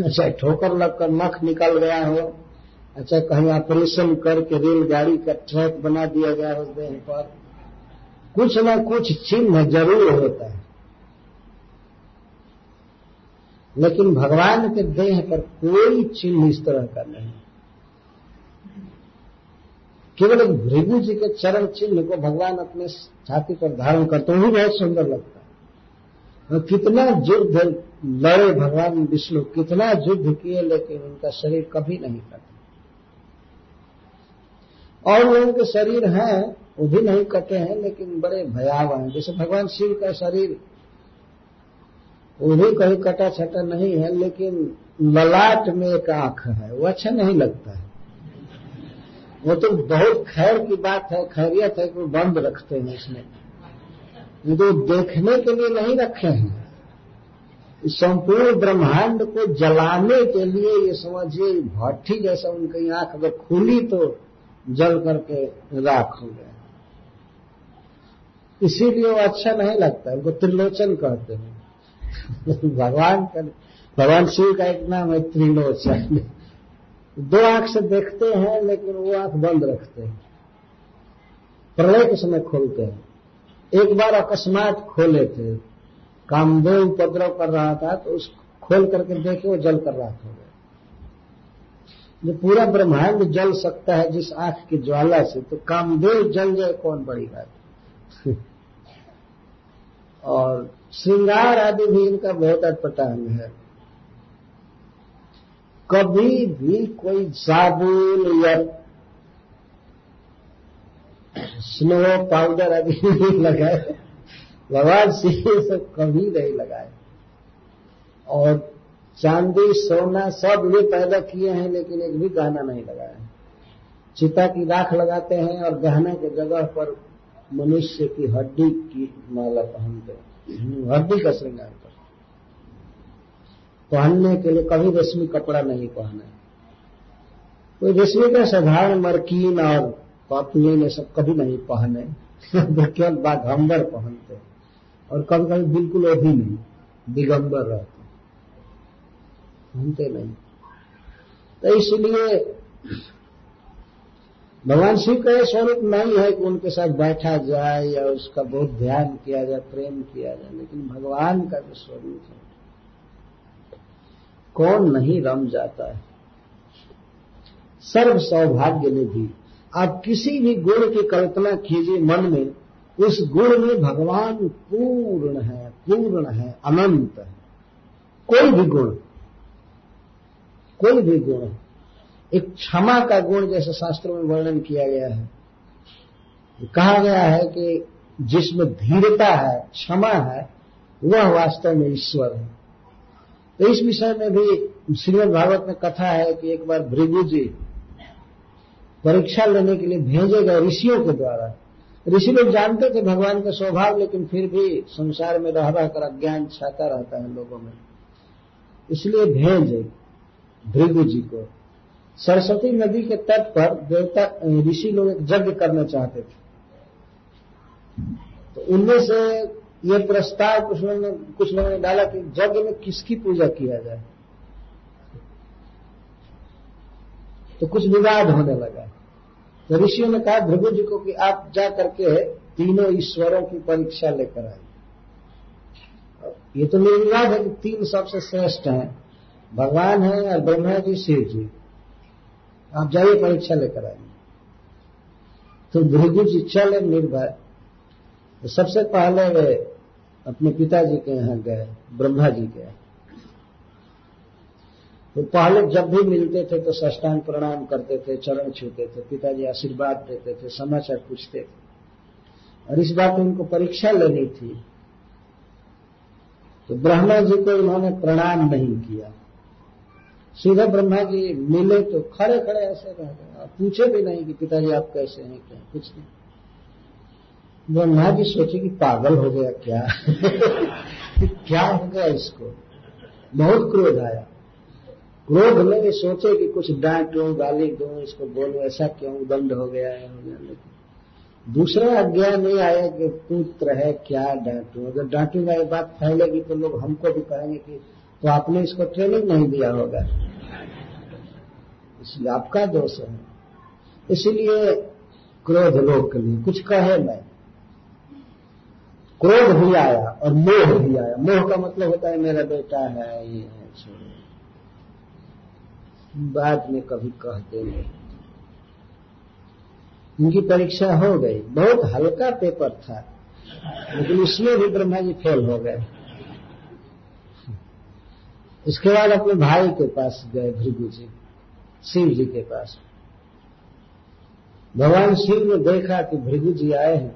चाहे ठोकर लगकर नख निकल गया हो अच्छा कहीं ऑपरेशन करके रेलगाड़ी का ट्रैक बना दिया गया उस देह पर, कुछ न कुछ चिन्ह ज़रूर होता है। लेकिन भगवान के देह पर कोई चिन्ह इस तरह का नहीं। केवल एक भृगु जी के चरण चिन्ह को भगवान अपने छाती पर धारण करते हुए बहुत सुंदर लगता है। और कितना युद्ध लड़े भगवान विष्णु, कितना युद्ध किए, लेकिन उनका शरीर कभी नहीं कटा। और लोगों के शरीर हैं, वो भी नहीं कटे हैं, लेकिन बड़े भयावह हैं। जैसे भगवान शिव का शरीर भी कहीं कटा छटा नहीं है, लेकिन ललाट में एक आँख है, वो अच्छा नहीं लगता है। वो तो बहुत खैर की बात है, खैरियत है कि वो बंद रखते हैं इसमें। ये तो देखने के लिए नहीं रखे हैं। संपूर्ण ब्रह्मांड को जलाने के लिए ये समझिए, भट्टी जैसा उनकी आँख अगर खुली तो जल करके राख हो गया। इसीलिए वो अच्छा नहीं लगता, उनको त्रिलोचन कहते हैं। भगवान का भगवान शिव का एक नाम है त्रिलोचन दो आँख से देखते हैं, लेकिन वो आँख बंद रखते हैं। प्रलय के समय खोलते हैं। एक बार अकस्मात खोले थे। कामदेव उपद्रव कर रहा था तो उस खोल करके देखे वो जल कर रहा था। जो पूरा ब्रह्मांड जल सकता है जिस आँख की ज्वाला से तो कामदेव जल जाए, कौन बड़ी बात और श्रृंगार आदि भी इनका बहुत अटपटांग है। कभी भी कोई साबुन या स्नो पाउडर अभी नहीं लगाए। भगवान सिंह सब कभी नहीं लगाए। और चांदी, सोना सब ये पैदा किए हैं, लेकिन एक भी गहना नहीं लगाया चिता की राख लगाते हैं और गहने के जगह पर मनुष्य की हड्डी की माला पहनते हड्डी का श्रृंगार कर। पहनने के लिए कभी रेशमी कपड़ा नहीं पहने कोई रेशमी का साधारण मरकीन और पापुलिन ये सब कभी नहीं पहने केवल बाघम्बर पहनते और कभी कभी बिल्कुल अभी नहीं, दिगंबर रहते पहनते नहीं। तो इसलिए भगवान शिव का यह स्वरूप नहीं है कि उनके साथ बैठा जाए या उसका बहुत ध्यान किया जाए, प्रेम किया जाए, लेकिन भगवान का जो स्वरूप है, कौन नहीं रम जाता है? सर्व सौभाग्य निधि। आप किसी भी गुण की कल्पना कीजिए मन में, उस गुण में भगवान पूर्ण है पूर्ण है, अनंत है। कोई भी गुण, कोई भी गुण एक क्षमा का गुण जैसे शास्त्रों में वर्णन किया गया है। कहा गया है कि जिसमें धीरता है, क्षमा है, वह वास्तव में ईश्वर है। तो इस विषय में भी श्रीमद भागवत में कथा है कि एक बार भृगु जी परीक्षा लेने के लिए भेजे गए ऋषियों के द्वारा। ऋषि लोग जानते थे भगवान का स्वभाव, लेकिन फिर भी संसार में रह रहकर अज्ञान छाता रहता है लोगों में। इसलिए भेजे भृगु जी को। सरस्वती नदी के तट पर देवता ऋषि लोग एक यज्ञ करना चाहते थे। तो उनमें से ये प्रस्ताव कुछ लोगों ने, कुछ लोगों ने डाला कि यज्ञ में किसकी पूजा किया जाए? तो कुछ विवाद होने लगा। तो ऋषियों ने कहा, भृगु जी को कि आप जा करके तीनों ईश्वरों की परीक्षा लेकर आए ये तो निर्विवाद है कि तीन सबसे श्रेष्ठ हैं, भगवान है और ब्रह्मा जी, शिव जी। आप जाइए परीक्षा लेकर आइए। तो भृगु जी चले निर्भय। तो सबसे पहले वे अपने पिताजी के यहाँ गए, ब्रह्मा जी के तो पहले जब भी मिलते थे तो सष्टांग प्रणाम करते थे, चरण छूते थे, पिताजी आशीर्वाद देते थे, समाचार पूछते थे। और इस बात उनको परीक्षा लेनी थी। तो ब्रह्मा जी को इन्होंने प्रणाम नहीं किया। सीधे ब्रह्मा जी मिले तो खड़े खड़े ऐसे रह गए। पूछे भी नहीं कि पिताजी आप कैसे हैं, क्या कुछ नहीं। ब्रह्मा जी सोचे कि पागल हो गया क्या? क्या हो गया इसको? बहुत क्रोध आया। क्रोध में भी सोचे कि कुछ डांट डांटू गाली दू, इसको बोलो, ऐसा क्यों? दंड हो गया है, हो गया, लेकिन दूसरा अज्ञान नहीं आया कि पुत्र है, क्या डांटू? अगर डांटूँगा ये बात फैलेगी तो लोग हमको भी कहेंगे कि तो आपने इसको ट्रेनिंग नहीं दिया होगा। इसलिए आपका दोष है। इसलिए क्रोध लोग के लिए कुछ कहे मैं। क्रोध भी आया और मोह भी आया। मोह का मतलब होता है, मेरा बेटा है, ये है बाद में कभी कह देंगे उनकी परीक्षा हो गई। बहुत हल्का पेपर था, लेकिन उसमें भी ब्रह्मा जी फेल हो गए। इसके बाद अपने भाई के पास गए, भृगु जी, शिव जी के पास। भगवान शिव ने देखा कि भृगु जी आए हैं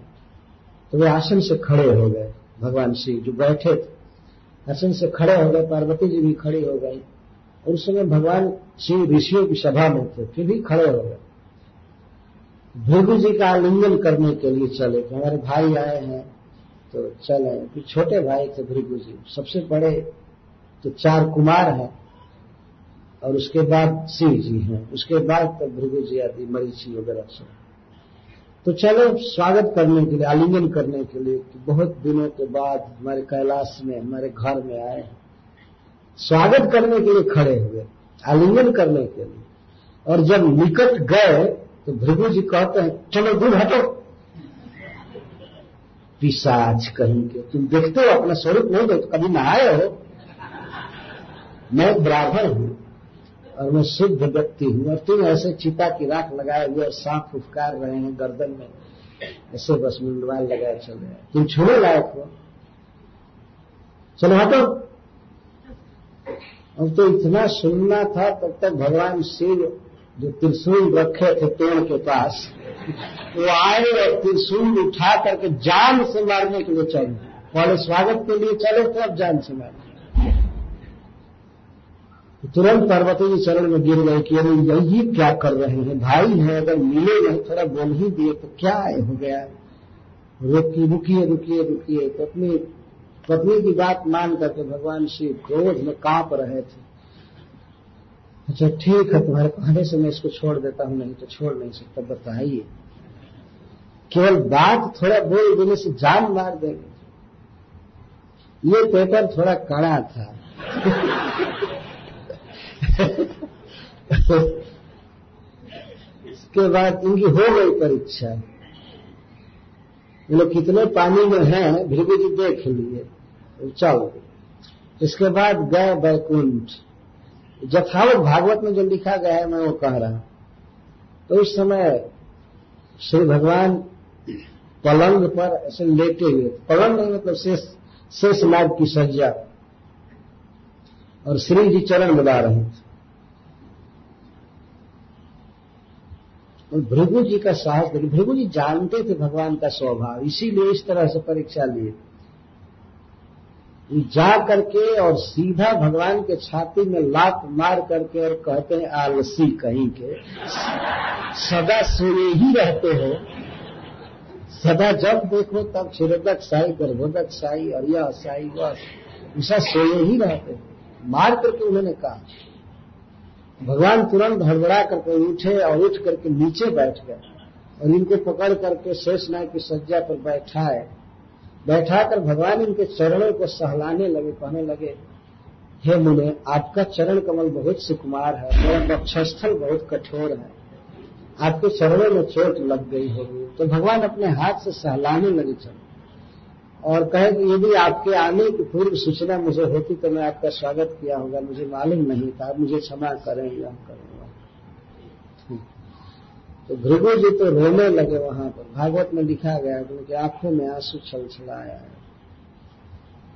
तो वे आसन से खड़े हो गए, भगवान शिव जो बैठे थे। आसन से खड़े हो गए, पार्वती जी भी खड़ी हो गई। उस समय भगवान शिव ऋषियों की सभा में थे, फिर भी खड़े हो गए। भृगु जी का आलिंगन करने के लिए चले कि हमारे भाई आए हैं तो चले। फिर छोटे भाई थे भृगु जी, सबसे बड़े तो चार कुमार हैं, और उसके बाद शिव जी हैं। उसके बाद तो भृगु जी आदि, मरीची वगैरह सब। तो चलो, स्वागत करने के लिए, आलिंगन करने के लिए कि बहुत दिनों के बाद हमारे कैलाश में, हमारे घर में आए स्वागत करने के लिए खड़े हुए, आलिंगन करने के लिए। और जब निकट गए तो भृगु जी कहते हैं, चलो दूर हटो। पिशाच कहेंगे तुम देखते हो, अपना स्वरूप नहीं देखते, कभी नहाए हो? मैं ब्राह्मण हूँ, और मैं शुद्ध व्यक्ति हूँ, और तुम ऐसे चिता की राख लगाए हुए सांप फुफकार रहे हैं गर्दन में, ऐसे बस मुंडवाल लगाए चल रहे हैं। तुम छूने लायक हो। चलो हटो। अब तो इतना सुनना था, तब तक भगवान शिव जो त्रिशूल रखे थे पेड़ के पास, वो आए और त्रिशूल उठा करके जान से मारने के लिए चले। पहले स्वागत के लिए चले थे अब जान से मारने। तुरंत पार्वती जी चरण में गिर गए कि अरे यही क्या कर रहे हैं? भाई है, अगर मिले नहीं, थोड़ा बोल ही दिए तो क्या हो गया? रुकी, रुकिए रुकिए रुकिए। तो अपनी पत्नी की बात मान करके भगवान शिव क्रोध में काँप रहे थे। अच्छा ठीक है, तुम्हारे कहने से मैं इसको छोड़ देता हूँ, नहीं तो छोड़ नहीं सकता, बताइए। केवल बात थोड़ा बोल देने से जान मार देंगे। ये पेपर थोड़ा कड़ा था। इसके बाद इनकी हो गई परीक्षा। ये लोग कितने पानी में हैं भृगु जी देख लिए। चल। इसके बाद गए बैकुंठ। जथावत भागवत में जो लिखा गया है, मैं वो कह रहा हूँ। तो उस समय श्री भगवान पलंग पर ऐसे लेटे हुए पलंग मतलब शेष शेष नाग की सज्जा। और श्री जी चरण मिला रहे थे और भृगु जी का साहस देखिए, भृगु जी जानते थे भगवान का स्वभाव, इसीलिए इस तरह से परीक्षा लिए। जा करके और सीधा भगवान के छाती में लात मार करके और कहते हैं, आलसी कहीं के, सदा सोए ही रहते हो। सदा जब देखो तब छिरदक साई, गर्भोदक साई और यह साई, वह ऐसा सोए ही रहते हो। मार करके उन्होंने कहा। भगवान तुरंत हड़बड़ा करके उठे और उठ करके नीचे बैठ गए और इनको पकड़ करके शेष शेषनाग की सज्जा पर बैठाए। बैठाकर भगवान इनके चरणों को सहलाने लगे, कहने लगे, हे मुने, आपका चरण कमल बहुत सुकुमार है, मेरा वक्षस्थल बहुत कठोर है। आपके चरणों में चोट लग गई होगी। तो भगवान अपने हाथ से सहलाने लगे चरण। और कहे कि यदि आपके आने की पूर्व सूचना मुझे होती तो मैं आपका स्वागत किया होगा मुझे मालूम नहीं था मुझे क्षमा करें या करेंगे तो भृगु जी तो रोने लगे वहाँ पर। भागवत में लिखा गया कि उनकी आँखों में आँसू छल छलाया है।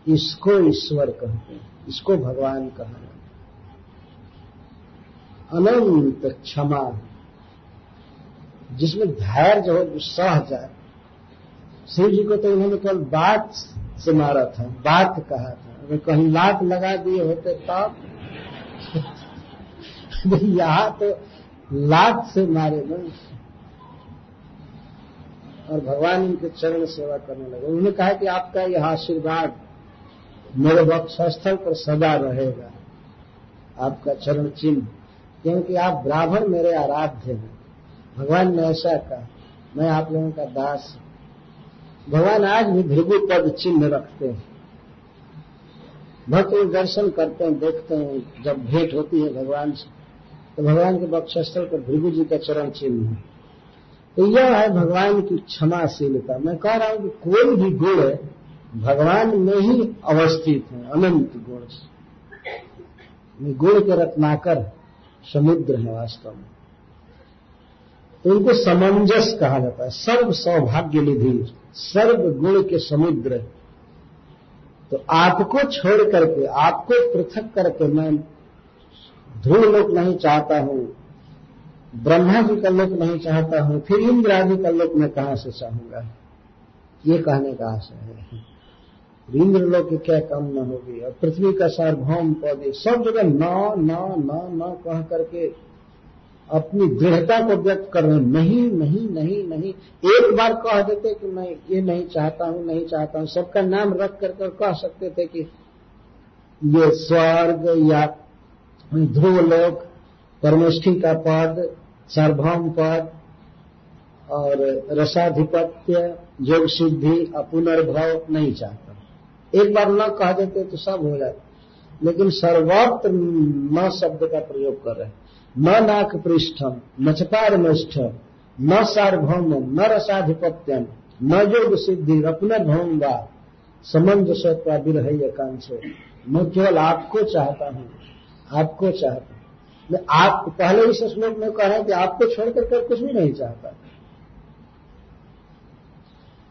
इसको ईश्वर कहते हैं इसको भगवान कहा अनंत क्षमा। जिसमें धैर्य हो सह जाए शिव जी को तो इन्होंने केवल बात से मारा था, बात कहा था। अगर कहीं लात लगा दिए होते तब यहाँ तो लात से मारे न और भगवान इनके चरण सेवा करने लगे। उन्होंने कहा कि आपका यह आशीर्वाद मेरे वक्षस्थल पर सदा रहेगा, आपका चरण चिन्ह। क्योंकि आप ब्राह्मण मेरे आराध्य हैं। भगवान ने ऐसा कहा। मैं आप लोगों का दास भगवान आज भी भृगु पद चिन्ह रखते हैं। भक्त दर्शन करते हैं, देखते हैं, जब भेंट होती है भगवान से तो भगवान के वक्षस्थल पर भृगु जी का चरण चिन्ह है। तो यह है भगवान की क्षमाशीलता। मैं कह रहा हूँ कि कोई भी गुण भगवान में ही अवस्थित है, अनंत गुण गुण के रत्नाकर समुद्र है वास्तव में। उनको समंजस कहा जाता है। सर्व सौभाग्य निधि, सर्व गुण के समुद्र। तो आपको छोड़ करके, आपको पृथक करके मैं धूल लोक नहीं चाहता हूँ, ब्रह्मा जी का लोक नहीं चाहता हूँ, फिर इंद्र आदि का लोक मैं कहाँ से चाहूँगा? ये कहने का आशा है। इंद्र लोक की क्या कम न होगी? और पृथ्वी का सार्वभौम पौधे, सब जगह न न न न कह करके अपनी दृढ़ता को व्यक्त कर रहे नहीं नहीं नहीं नहीं। एक बार कह देते कि मैं ये नहीं चाहता हूँ, नहीं चाहता हूँ। सबका नाम रख कर कह सकते थे कि ये स्वर्ग या ध्रुवलोक परमेष्ठी का पद, सार्वभौम पद, और रसाधिपत्य, योग सिद्धि, अपुनर्भव नहीं चाहता। एक बार न कह देते तो सब हो जाता। लेकिन सर्वत्र न शब्द का प्रयोग कर रहे हैं। न नाक पृष्ठम न चकारमष्ठ न सार्वभौम, न रसाधिपत्यम न योग सिद्धि रत्नभौम व समंजसत्वा विरह एकांश मैं केवल आपको चाहता हूँ, आपको चाहता हूँ। मैं आप, पहले इस श्लोक में कह रहे कि आपको छोड़कर कर कुछ भी नहीं चाहता।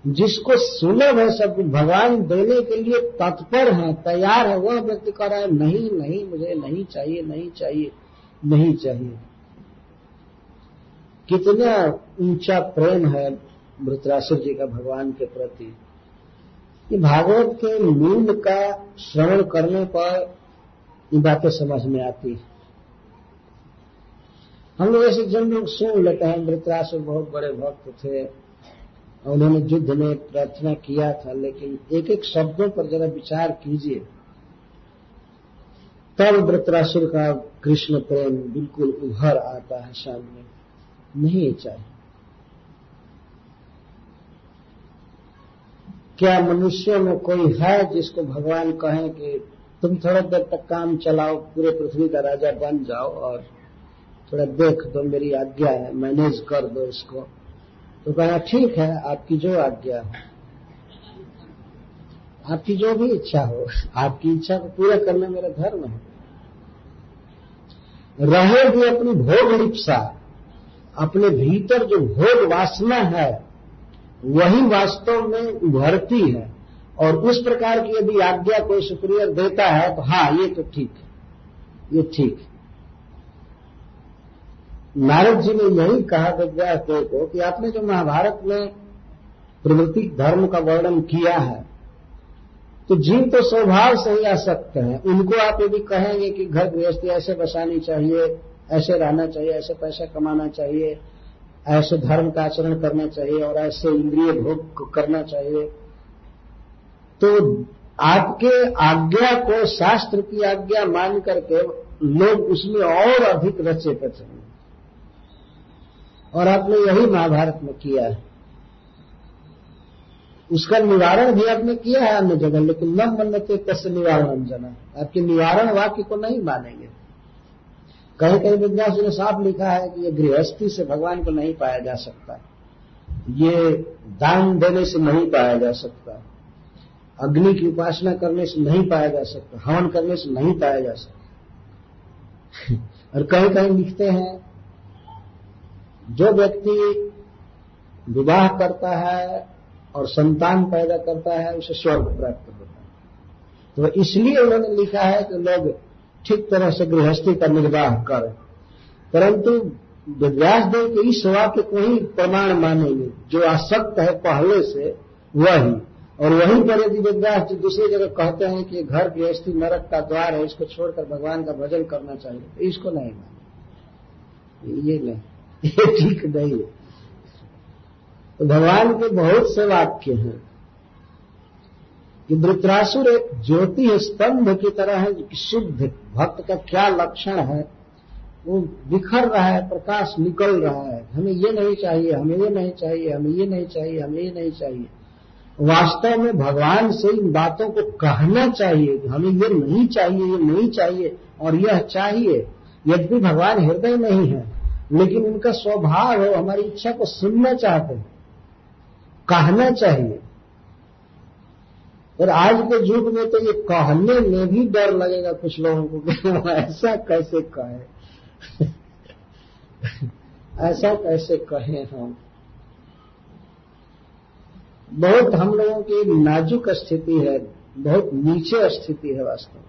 जिसको सुलभ है सब, भगवान देने के लिए तत्पर है, तैयार है, वह व्यक्ति कह रहा है, नहीं नहीं, मुझे नहीं चाहिए नहीं चाहिए। नहीं चाहिए। कितना ऊँचा प्रेम है वृत्रासुर जी का भगवान के प्रति। ये भागवत के मूल का श्रवण करने पर ये बातें समझ में आती है। हम लोग ऐसे जन लोग सुन लेते हैं वृत्रासुर बहुत बड़े भक्त थे उन्होंने युद्ध में प्रार्थना किया था, लेकिन एक एक शब्दों पर जरा विचार कीजिए। तब वृत्रासुर का कृष्ण प्रेम बिल्कुल उभर आता है सामने। नहीं चाहिए। क्या मनुष्यों में कोई है जिसको भगवान कहें कि तुम थोड़ा देर तक काम चलाओ, पूरे पृथ्वी का राजा बन जाओ और थोड़ा देख दो, मेरी आज्ञा है, मैनेज कर दो इसको। तो कहा, ठीक है, आपकी जो आज्ञा है। आपकी जो भी इच्छा हो, आपकी इच्छा को पूरा करना मेरा धर्म है। रहेगी अपनी भोग लिप्सा अपने भीतर जो भोग वासना है, वही वास्तव में उभरती है। और उस प्रकार की यदि आज्ञा कोई सुप्रियर देता है तो हाँ ये तो ठीक है। ये ठीक है। नारद जी ने यही कहा विद्यास को कि आपने जो महाभारत में प्रवृत्ति धर्म का वर्णन किया है तो जीव तो स्वभाव से ही आसक्त हैं। उनको आप यदि कहेंगे कि घर गृहस्थी, ऐसे बसानी चाहिए, ऐसे रहना चाहिए, ऐसे पैसा कमाना चाहिए, ऐसे धर्म का आचरण करना चाहिए और ऐसे इंद्रिय भोग करना चाहिए तो आपके आज्ञा को, शास्त्र की आज्ञा मान करके लोग उसमें और अधिक रचे पचेंगे और आपने यही महाभारत में किया है। उसका निवारण भी आपने किया है अन्य जगह, लेकिन न मनते तस् निवारण जना? आपके निवारण वाक्य को नहीं मानेंगे। कहीं कहीं विद्यास ने साफ़ लिखा है कि ये गृहस्थी से भगवान को नहीं पाया जा सकता। ये दान देने से नहीं पाया जा सकता। अग्नि की उपासना करने से नहीं पाया जा सकता। हवन करने से नहीं पाया जा सकता। और कहीं कहीं लिखते हैं, जो व्यक्ति विवाह करता है और संतान पैदा करता है, उसे स्वर्ग प्राप्त होता है। तो इसलिए उन्होंने लिखा है कि लोग ठीक तरह से गृहस्थी का निर्वाह करें। परंतु व्यास देव के इस वाक्य को ही प्रमाण मानेंगे। जो आसक्त है पहले से, वही। और वहीं पर यदि वेदव्यास जी दूसरी जगह कहते हैं कि घर गृहस्थी नरक का द्वार है, इसको छोड़कर भगवान का भजन करना चाहिए तो इसको नहीं माने ये नहीं, ये ठीक नहीं है। तो भगवान के बहुत से वाक्य हैं। कि वृत्रासुर एक ज्योति स्तंभ की तरह है कि शुद्ध भक्त का क्या लक्षण है? वो बिखर रहा है, प्रकाश निकल रहा है। हमें ये नहीं चाहिए, हमें ये नहीं चाहिए, हमें ये नहीं चाहिए, हमें ये नहीं चाहिए। वास्तव में भगवान से इन बातों को कहना चाहिए कि हमें ये नहीं चाहिए, ये नहीं चाहिए, और यह चाहिए। यद्यपि भगवान हृदय नहीं है, लेकिन उनका स्वभाव है, हमारी इच्छा को सुनना चाहते हैं। कहना चाहिए। और आज के युग में तो ये कहने में भी डर लगेगा कुछ लोगों को कि ऐसा कैसे कहे। ऐसा कैसे कहें हम। बहुत हम लोगों की नाजुक स्थिति है, बहुत नीचे स्थिति है वास्तव में।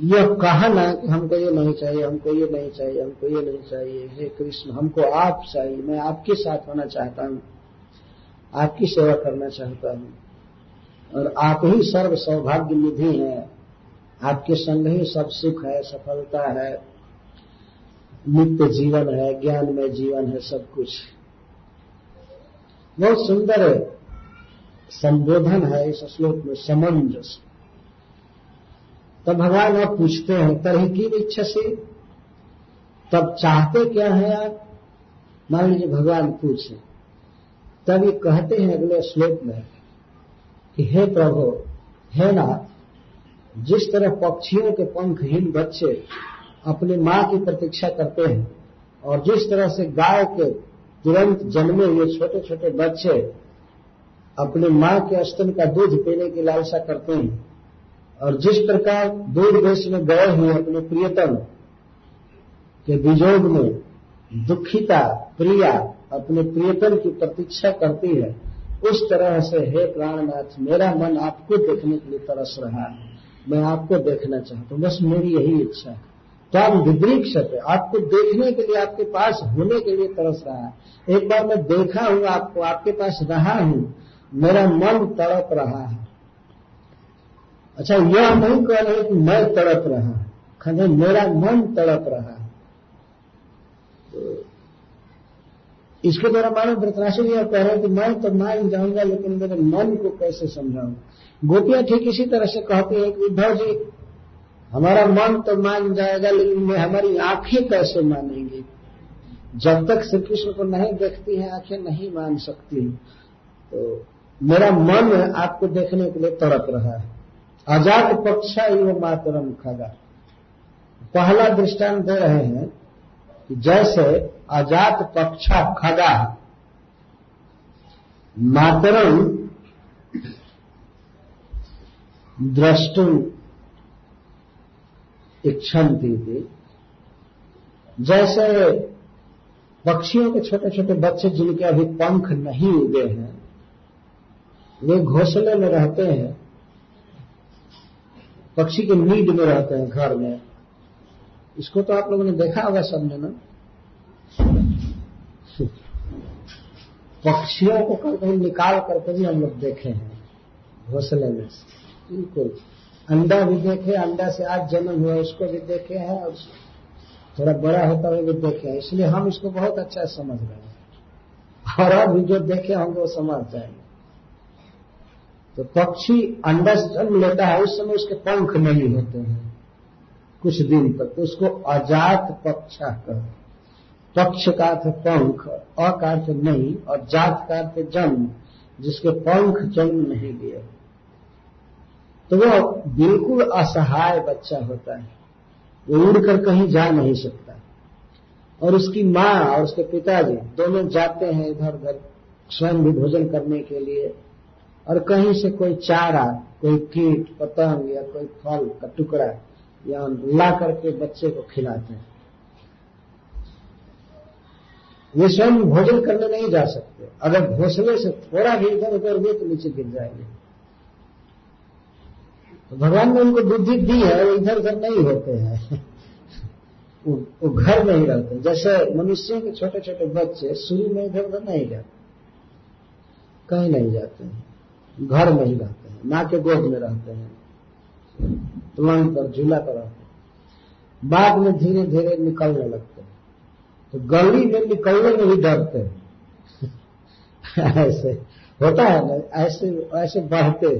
यह कहना कि हमको ये नहीं चाहिए, हमको ये नहीं चाहिए, हमको ये नहीं चाहिए। हे कृष्ण, हमको आप चाहिए, मैं आपके साथ होना चाहता हूँ। आपकी सेवा करना चाहता हूँ। और आप ही सर्व सौभाग्य निधि हैं। आपके संग ही सब सुख है, सफलता है। नित्य जीवन है ज्ञान में जीवन है, सब कुछ। बहुत सुंदर संबोधन है इस श्लोक में, समंजस। तब भगवान आप पूछते हैं तरह की इच्छा से तब चाहते क्या है आप? मान लीजिए भगवान पूछे। तब ये कहते हैं अगले श्लोक में कि, हे प्रभु, हे नाथ, जिस तरह पक्षियों के पंखहीन बच्चे अपनी माँ की प्रतीक्षा करते हैं और जिस तरह से गाय के तुरंत जन्मे हुए छोटे छोटे बच्चे अपनी माँ के स्तन का दूध पीने की लालसा करते हैं और जिस प्रकार दूर देश में गए हुए अपने प्रियतम के विजोग में दुखिता, प्रिया अपने प्रियतम की प्रतीक्षा करती है, उस तरह से, हे प्राणनाथ, मेरा मन आपको देखने के लिए तरस रहा है। मैं आपको देखना चाहता हूँ। बस मेरी यही इच्छा है। त्वाम विदृक्षते आपको देखने के लिए, आपके पास होने के लिए तरस रहा है। एक बार मैं देखा हूँ, आपको, आपके पास रहा हूँ। मेरा मन तड़प रहा है। अच्छा यह नहीं कह रहे कि मैं तड़प रहा खंडे मेरा मन तड़प रहा है। तो इसके द्वारा मानो वृतराशि यह कह रहे हैं कि मैं तो मान जाऊँगा, लेकिन मेरे मन को कैसे समझाऊँगा गोपियाँ ठीक इसी तरह से कहती है कि उद्धव जी, हमारा मन तो मान जाएगा, लेकिन मैं हमारी आँखें कैसे मानेंगी? जब तक श्री कृष्ण को नहीं देखती हैं, आँखें नहीं मान सकती। तो मेरा मन आपको देखने के लिए तड़प रहा है। अजात पक्षा ही वो मातरम खगा। पहला दृष्टांत दे रहे हैं कि जैसे अजात पक्षा खगा मातरम द्रष्टुम इच्छन्ति थी जैसे पक्षियों के छोटे छोटे बच्चे जिनके अभी पंख नहीं उगे हैं, वे घोंसले में रहते हैं पक्षी के नीड में रहते हैं घर में। इसको तो आप लोगों ने देखा होगा सबने ना? पक्षियों को कहीं निकाल करके भी हम लोग देखे हैं, घोसले में बिल्कुल। अंडा भी देखे, अंडा से आज जन्म हुआ, उसको भी देखे हैं, और थोड़ा बड़ा होता हुआ भी देखे हैं। इसलिए हम इसको बहुत अच्छा समझ रहे हैं। और अब जो देखे होंगे, वो समझ जाएँगे। तो पक्षी अंडा से जन्म लेता है, उस समय उसके पंख नहीं होते हैं। कुछ दिन तक तो उसको अजात पक्षा कर पक्ष का अर्थ पंख, अ का अर्थ नहीं, और जात का अर्थ जन्म, जिसके पंख जन्म नहीं लिए तो वो बिल्कुल असहाय बच्चा होता है। वो उड़कर कहीं जा नहीं सकता। और उसकी माँ और उसके पिताजी दोनों जाते हैं इधर उधर स्वयं भी भोजन करने के लिए। और कहीं से कोई चारा, कोई कीट, पतंग या कोई फल का टुकड़ा या ला करके बच्चे को खिलाते हैं। वे स्वयं भोजन करने नहीं जा सकते। अगर घोसले से थोड़ा भी इधर उधर हुए तो नीचे गिर जाएँगे। तो भगवान ने उनको बुद्धि दी है वो इधर उधर नहीं होते हैं। वो घर में ही रहते हैं। जैसे मनुष्यों के छोटे छोटे बच्चे शुरू में इधर उधर नहीं जाते। कहीं नहीं जाते हैं। घर में ही रहते हैं माँ के गोद में रहते हैं पलंग पर, झूला पर रहते हैं। बाद में धीरे धीरे निकलने लगते हैं। तो गली में निकलने में भी डरते हैं। ऐसे होता है ना, ऐसे ऐसे बढ़ते।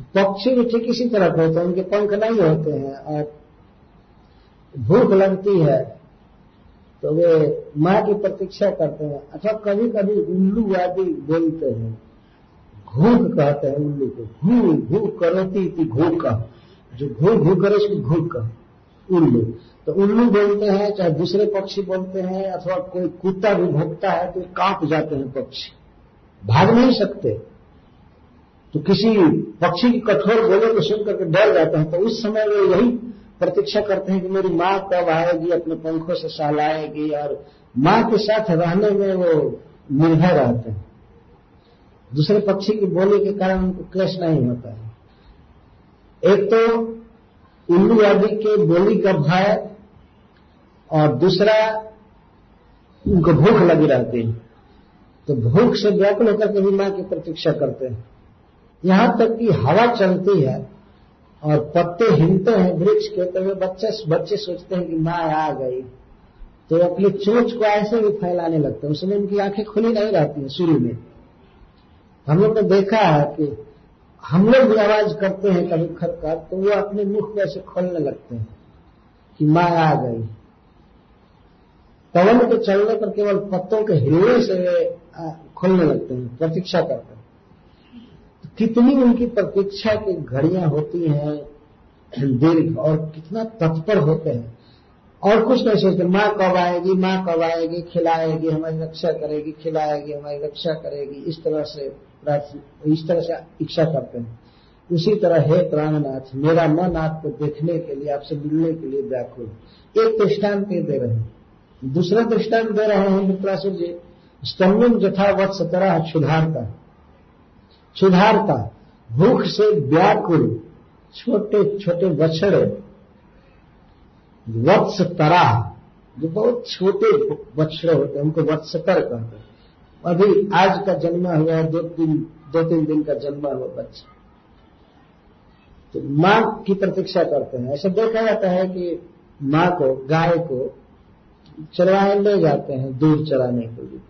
पक्षी भी ठीक इसी तरह होते हैं, उनके पंख नहीं होते हैं, और भूख लगती है। तो वे माँ की प्रतीक्षा करते हैं। अथवा कभी कभी उल्लू आदि बोलते हैं। घूक कहते हैं उल्लू को। घू घू करोती थी घूक जो घू घू करे उसको घूक उल्लू। तो उल्लू बोलते हैं, चाहे दूसरे पक्षी बोलते हैं, अथवा कोई कुत्ता भी भोगता है तो काँप जाते हैं पक्षी। भाग नहीं सकते। तो किसी पक्षी की कठोर बोले को सुन करके डर जाते हैं। तो उस समय वे यही प्रतीक्षा करते हैं कि मेरी माँ कब आएगी, अपने पंखों से सहलाएगी और माँ के साथ रहने में वो निर्भय रहते हैं। दूसरे पक्षी की बोली के कारण उनको क्लेश नहीं होता है। एक तो उल्लू आदि के बोली का भय और दूसरा उनको भूख लगी रहती है। तो भूख से व्याकुल होकर कभी माँ की प्रतीक्षा करते हैं। यहाँ तक कि हवा चलती है और पत्ते हिलते हैं, वृक्ष के तो वे बच्चे बच्चे सोचते हैं कि माँ आ गई। तो अपनी चोच को ऐसे भी फैलाने लगते हैं, उसमें उनकी आँखें खुली नहीं रहती हैं शुरू में। हम लोग ने देखा है कि हम लोग भी आवाज़ करते हैं कभी खरकर तो वो अपने मुख को ऐसे खोलने लगते हैं कि माँ आ गई। पवन के चलने पर केवल पत्तों के हिलने से वे खोलने लगते हैं, प्रतीक्षा करते हैं। कितनी उनकी प्रतीक्षा की घड़ियाँ होती हैं, दीर्घ और कितना तत्पर होते हैं। और कुछ नहीं सोचते, माँ कब आएगी, माँ कब आएगी, खिलाएगी, हमारी रक्षा करेगी, खिलाएगी, हमारी रक्षा करेगी, इस तरह से इस तरह से इच्छा करते हैं। उसी तरह, हे प्राणनाथ, मेरा मन आपको देखने के लिए, आपसे मिलने के लिए व्याकुल एक दृष्टांत दे रहे हैं। दूसरा दृष्टांत दे रहे हैं, मित्रासुर जी स्तम्भम जथा वत्स तरह क्षुधारता। क्षुधारता भूख से व्याकुल छोटे छोटे बछड़े वत्स तरा जो बहुत छोटे बछड़े होते हैं, उनको वत्सकर कहते हैं। अभी आज का जन्मा हुआ है, दो तीन दो तीन दिन का जन्मा हुआ बच्चा। तो माँ की प्रतीक्षा करते हैं। ऐसा देखा जाता है कि माँ को, गाय को चरवाहे ले जाते हैं दूर चराने के लिए।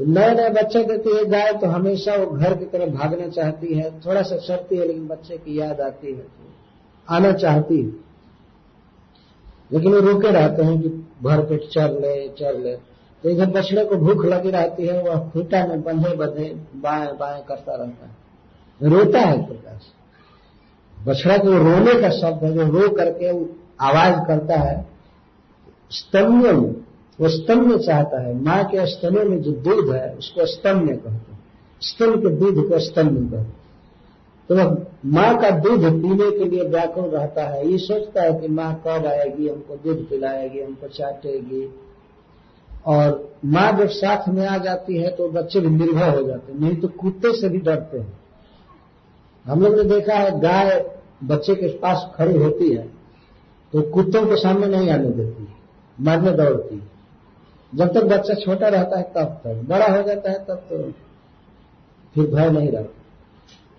नए नए बच्चे देती है गाय तो हमेशा वो घर की तरफ़ भागना चाहती है, थोड़ा सा चढ़ती है, लेकिन बच्चे की याद आती है, आना चाहती है। लेकिन वो रोके रहते हैं कि भर पेट चर ले चर ले। तो इधर बछड़े को भूख लगी रहती है, वह खूटा में बंधे बंधे, बाएँ बाएँ करता रहता है। रोता है से बछड़ा के रोने का शब्द है, जो रो करके आवाज़ करता है स्तम्यम वो स्तम्य चाहता है। माँ के स्तनों में जो दूध है, उसको स्तम्य कहते हैं। स्तन के दूध को स्तम्य कहते हैं। तो माँ का दूध पीने के लिए व्याकुल रहता है। ये सोचता है कि माँ कब आएगी, हमको दूध पिलाएगी, हमको चाटेगी। और माँ जब साथ में आ जाती है तो बच्चे भी निर्भय हो जाते हैं। नहीं तो कुत्ते से भी डरते हैं। हम लोग ने देखा है, गाय बच्चे के पास खड़ी होती है तो कुत्तों के सामने नहीं आने देती मारने दौड़ती है। जब तक बच्चा छोटा रहता है, तब तक। बड़ा हो जाता है, तब तो फिर भय नहीं रहता।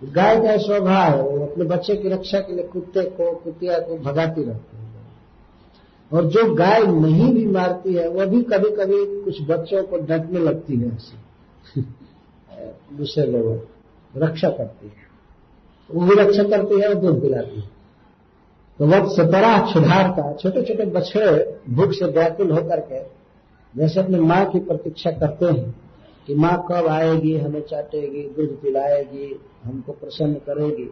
गाय का स्वभाव है, वो अपने बच्चे की रक्षा के लिए कुत्ते को कुतिया को भगाती रहती है। और जो गाय नहीं भी मारती है वह भी कभी कभी कुछ बच्चों को डटने लगती है ऐसे। दूसरे लोगों रक्षा करती है। वो भी रक्षा करती है और दूध पिलाती है। तो वक्त सतरा क्षुधारता छोटे छोटे बछड़े भूख से व्याकुल होकर के जैसे अपने माँ की प्रतीक्षा करते हैं कि माँ कब आएगी, हमें चाटेगी, दूध पिलाएगी, हमको प्रसन्न करेगी।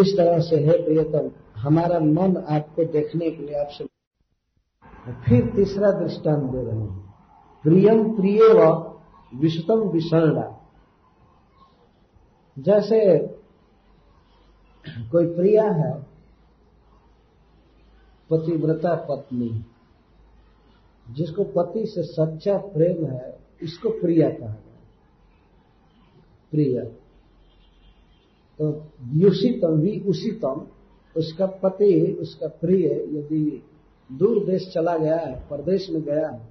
इस तरह से, है प्रियतम, हमारा मन आपको देखने के लिए आपसे फिर तीसरा दृष्टांत दे रहे हैं। प्रियम प्रिय व विषतम विषणा जैसे कोई प्रिया है, पतिव्रता पत्नी। जिसको पति से सच्चा प्रेम है इसको प्रिया कहा गया प्रिय। तो व्यूषितम भी उषितम, उसका पति, उसका प्रिय यदि दूर देश चला गया है, परदेश में गया है,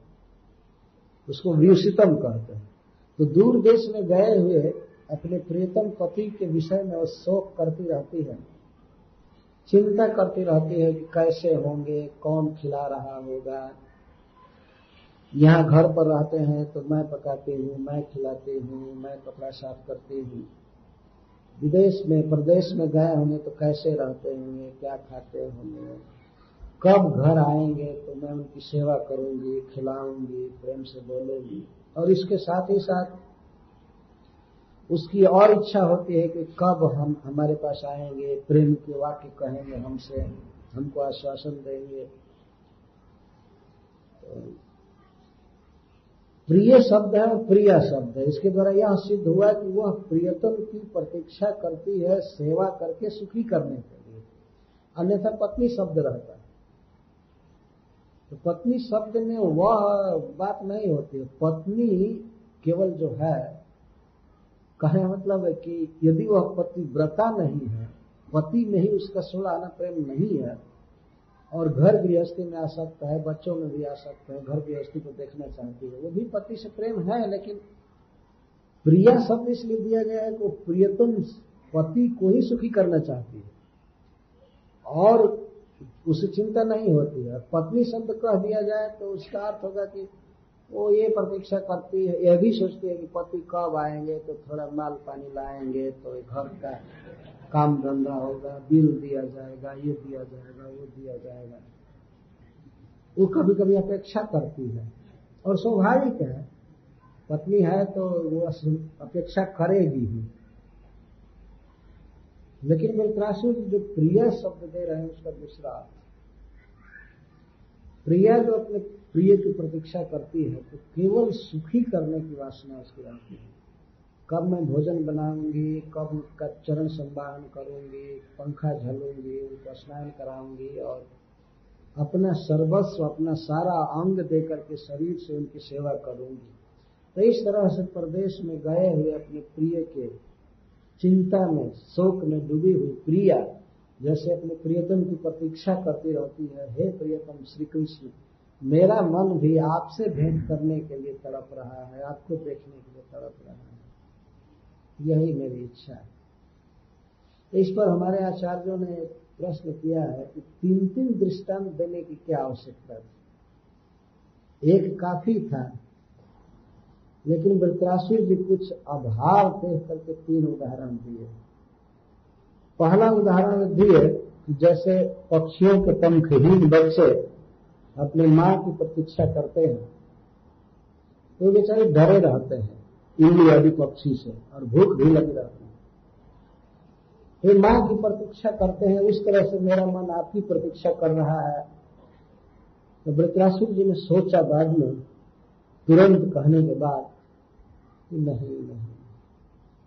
उसको व्यूषितम कहते हैं। तो दूर देश में गए हुए अपने प्रियतम पति के विषय में वो शोक करती रहती है। चिंता करती रहती है कि कैसे होंगे, कौन खिला रहा होगा यहाँ घर पर रहते हैं तो मैं पकाती हूँ, मैं खिलाती हूँ, मैं कपड़ा साफ़ करती हूँ। विदेश में, प्रदेश में गए होंगे तो कैसे रहते होंगे, क्या खाते होंगे? कब घर आएँगे तो मैं उनकी सेवा करूँगी, खिलाऊँगी, प्रेम से बोलूँगी। और इसके साथ ही साथ उसकी और इच्छा होती है कि कब हम हमारे पास आएँगे, प्रेम के वाक्य कहेंगे हमसे, हमको आश्वासन देंगे। तो प्रिय शब्द है और प्रिया शब्द है। इसके द्वारा यह सिद्ध हुआ कि वह प्रियतम की प्रतीक्षा करती है, सेवा करके सुखी करने के लिए। अन्यथा पत्नी शब्द रहता है। तो पत्नी शब्द में वह बात नहीं होती। पत्नी केवल जो है कहे मतलब है कि यदि वह पति व्रता नहीं है, पति में ही उसका सुलाना प्रेम नहीं है और घर गृहस्थी में आ सकता है, बच्चों में भी आ सकता है, घर गृहस्थी को देखना चाहती है। वो भी पति से प्रेम है, लेकिन प्रिया शब्द इसलिए दिया गया है कि प्रियतम पति को ही सुखी करना चाहती है। और उसे चिंता नहीं होती है। पत्नी शब्द कह दिया जाए तो उसका अर्थ होगा कि वो ये प्रतीक्षा करती है, यह भी सोचती है कि पति कब आएँगे तो थोड़ा माल पानी लाएँगे तो घर का काम धंधा होगा, बिल दिया जाएगा, ये दिया जाएगा, वो दिया जाएगा। वो कभी कभी अपेक्षा करती है। और स्वाभाविक है, पत्नी है तो वो अपेक्षा करेगी ही। लेकिन मेरे जो प्रिय शब्द दे रहे हैं, उसका दूसरा अर्थ प्रिया जो अपने प्रिय की प्रतीक्षा करती है तो केवल सुखी करने की वासना उसकी रहती है। कब मैं भोजन बनाऊँगी, कब उनका चरण संवाहन करूँगी, पंखा झलूँगी उनको स्नान कराऊँगी और अपना सर्वस्व, अपना सारा अंग देकर के शरीर से उनकी सेवा करूँगी। तो इस तरह से प्रदेश में गए हुए अपने प्रिय के चिंता में, शोक में डूबी हुई प्रिया, जैसे अपने प्रियतम की प्रतीक्षा करती रहती है, हे प्रियतम श्री कृष्ण मेरा मन भी आपसे भेंट करने के लिए तड़प रहा है, आपको देखने के लिए तड़प रहा है। यही मेरी इच्छा है। इस पर हमारे आचार्यों ने प्रश्न किया है कि तीन तीन दृष्टांत देने की क्या आवश्यकता थी? एक काफ़ी था, लेकिन वृत्रासुर जी कुछ अभाव देख करके तीन उदाहरण दिए। पहला उदाहरण दिए कि जैसे पक्षियों के पंखहीन बच्चे अपने माँ की प्रतीक्षा करते हैं तो बेचारे डरे रहते हैं। इमली आदि पक्षी से, और भूख भी लगी रहती है। वे माँ की प्रतीक्षा करते हैं उस तरह से मेरा मन आपकी प्रतीक्षा कर रहा है। तो वृत्रासुर जी ने सोचा बाद में, तुरंत कहने के बाद नहीं नहीं।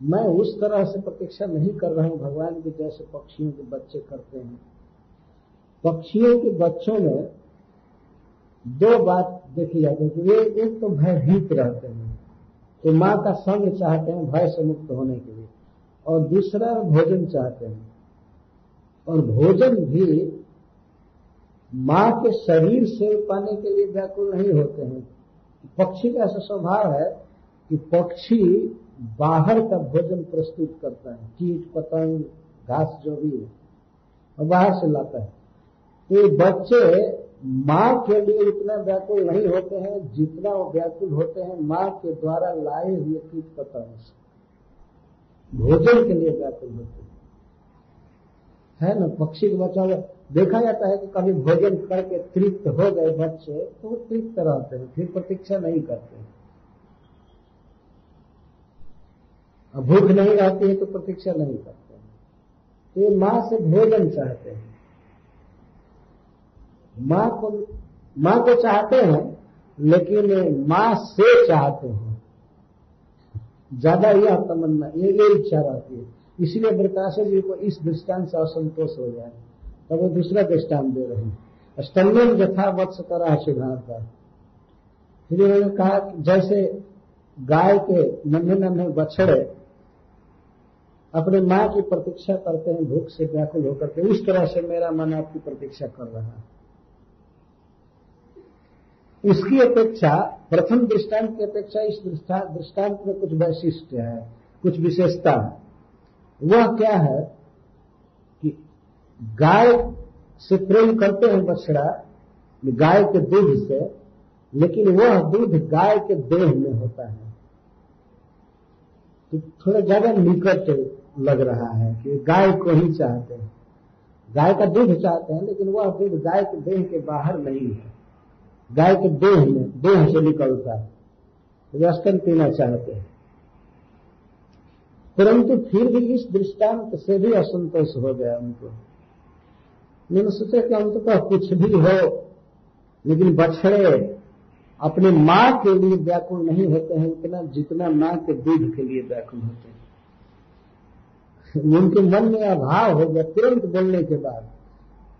मैं उस तरह से प्रतीक्षा नहीं कर रहा हूँ, भगवान की जैसे पक्षियों के बच्चे करते हैं। पक्षियों के बच्चों में दो बात देखी जाती है कि वे एक तो भयभीत रहते हैं तो माँ का संग चाहते हैं भय से मुक्त होने के लिए। और दूसरा, भोजन चाहते हैं। और भोजन भी माँ के शरीर से पाने के लिए व्याकुल नहीं होते हैं। पक्षी का ऐसा स्वभाव है कि पक्षी बाहर का भोजन प्रस्तुत करता है। कीट, पतंग, घास, जो भी है, और बाहर से लाता है। तो बच्चे माँ के लिए इतना व्याकुल नहीं होते हैं जितना वो व्याकुल होते हैं माँ के द्वारा लाए हुए कीट पतंग से भोजन के लिए व्याकुल होते हैं। है ना? पक्षी के बच्चा देखा जाता है कि कभी भोजन करके तृप्त हो गए बच्चे तो वो तृप्त रहते हैं, फिर प्रतीक्षा नहीं करते हैं। भूख नहीं रहती है तो प्रतीक्षा नहीं करते हैं। तो ये माँ से भोजन चाहते हैं। माँ को माँ को चाहते हैं, लेकिन माँ से चाहते हैं। ज़्यादा यह तमन्ना ये ये इच्छा रहती है। इसलिए वृताशा जी को इस दृष्टांत से असंतोष हो जाए तब वो दूसरा दृष्टांत दे रहे हैं। स्तम्भन यथा वत्स करा सुधारता फिर उन्होंने कहा जैसे गाय के नन्हे नन्हे बछड़े अपने माँ की प्रतीक्षा करते हैं, भूख से व्याकुल होकर के, उस तरह से मेरा मन आपकी प्रतीक्षा कर रहा है। इसकी अपेक्षा, प्रथम दृष्टांत की अपेक्षा इस दृष्टांत में कुछ वैशिष्ट है, कुछ विशेषता है। वह क्या है कि गाय से प्रेम करते हैं बछड़ा, गाय के दूध से, लेकिन वह दूध गाय के देह में होता है। तो थोड़ा ज़्यादा निकट लग रहा है कि गाय को ही चाहते हैं। गाय का दूध चाहते हैं, लेकिन वह दूध गाय के देह के बाहर नहीं है। गाय के देह में, देह से निकलता है। तो स्तन पीना चाहते हैं। परंतु फिर भी इस दृष्टांत से भी असंतोष हो गया उनको। मैंने सोचा कि अंततः तो कुछ भी हो, लेकिन बछड़े अपने माँ के लिए व्याकुल नहीं होते हैं, इतना जितना माँ के दूध के लिए व्याकुल होते हैं। उनके मन में अभाव हो गया तुरंत बोलने के बाद।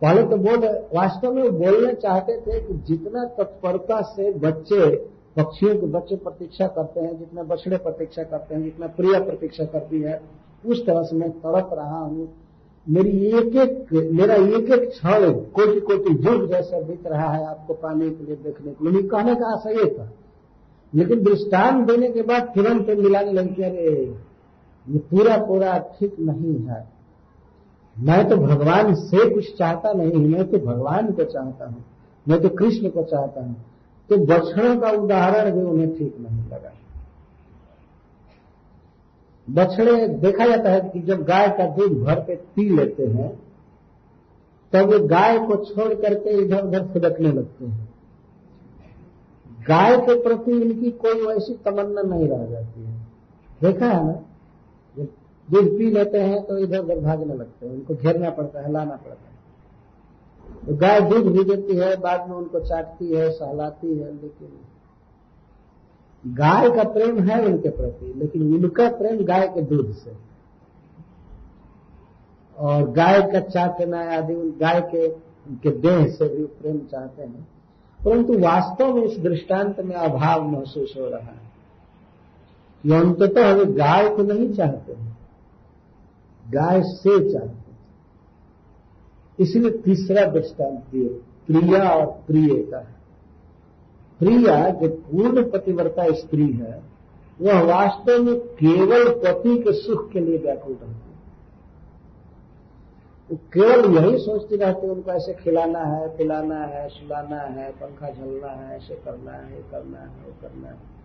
पहले तो बोल वास्तव में बोलना चाहते थे कि जितना तत्परता से बच्चे, पक्षियों के बच्चे प्रतीक्षा करते हैं, जितना बछड़े प्रतीक्षा करते हैं, जितना प्रिय प्रतीक्षा करती है, उस तरह से मैं तड़प रहा हूँ। मेरी एक एक, मेरा एक एक क्षण कोटि कोटि युग जैसा बीत रहा है आपको पाने के लिए, देखने के लिए। कहने का आशा ये था। लेकिन दृष्टान देने के बाद तुरंत मिलाने लगी अरे, ये पूरा पूरा ठीक नहीं है। मैं तो भगवान से कुछ चाहता नहीं, मैं तो भगवान को चाहता हूँ, मैं तो कृष्ण को चाहता हूँ। तो बछड़ों का उदाहरण भी उन्हें ठीक नहीं लगा। बछड़े, देखा जाता है कि जब गाय का दूध भर के पी लेते हैं, तब वो गाय को छोड़ करके इधर उधर फुदकने लगते हैं। गाय के प्रति इनकी कोई वैसी तमन्ना नहीं रह जाती है। देखा है ना? दूध पी लेते हैं तो इधर उधर भागने लगते हैं, उनको घेरना पड़ता है, लाना पड़ता है। तो गाय दूध भी देती है, बाद में उनको चाटती है, सहलाती है, लेकिन गाय का प्रेम है उनके प्रति, लेकिन उनका प्रेम गाय के दूध से और गाय का चाटना आदि, गाय के, उनके देह से भी प्रेम चाहते हैं। परंतु वास्तव में इस दृष्टांत में अभाव महसूस हो रहा है। कि अंततः वे गाय को नहीं चाहते हैं। गाय से चाहते इसलिए तीसरा दृष्टांत दिए प्रिया और प्रिय का है प्रिया जो पूर्ण पतिव्रता स्त्री है, वह वास्तव में केवल पति के सुख के लिए व्याकुल रहती है। वो केवल यही सोचती रहती है, उनको ऐसे खिलाना है, पिलाना है, सुलाना है, पंखा झलना है, ऐसे करना है, ये करना है, वो करना है।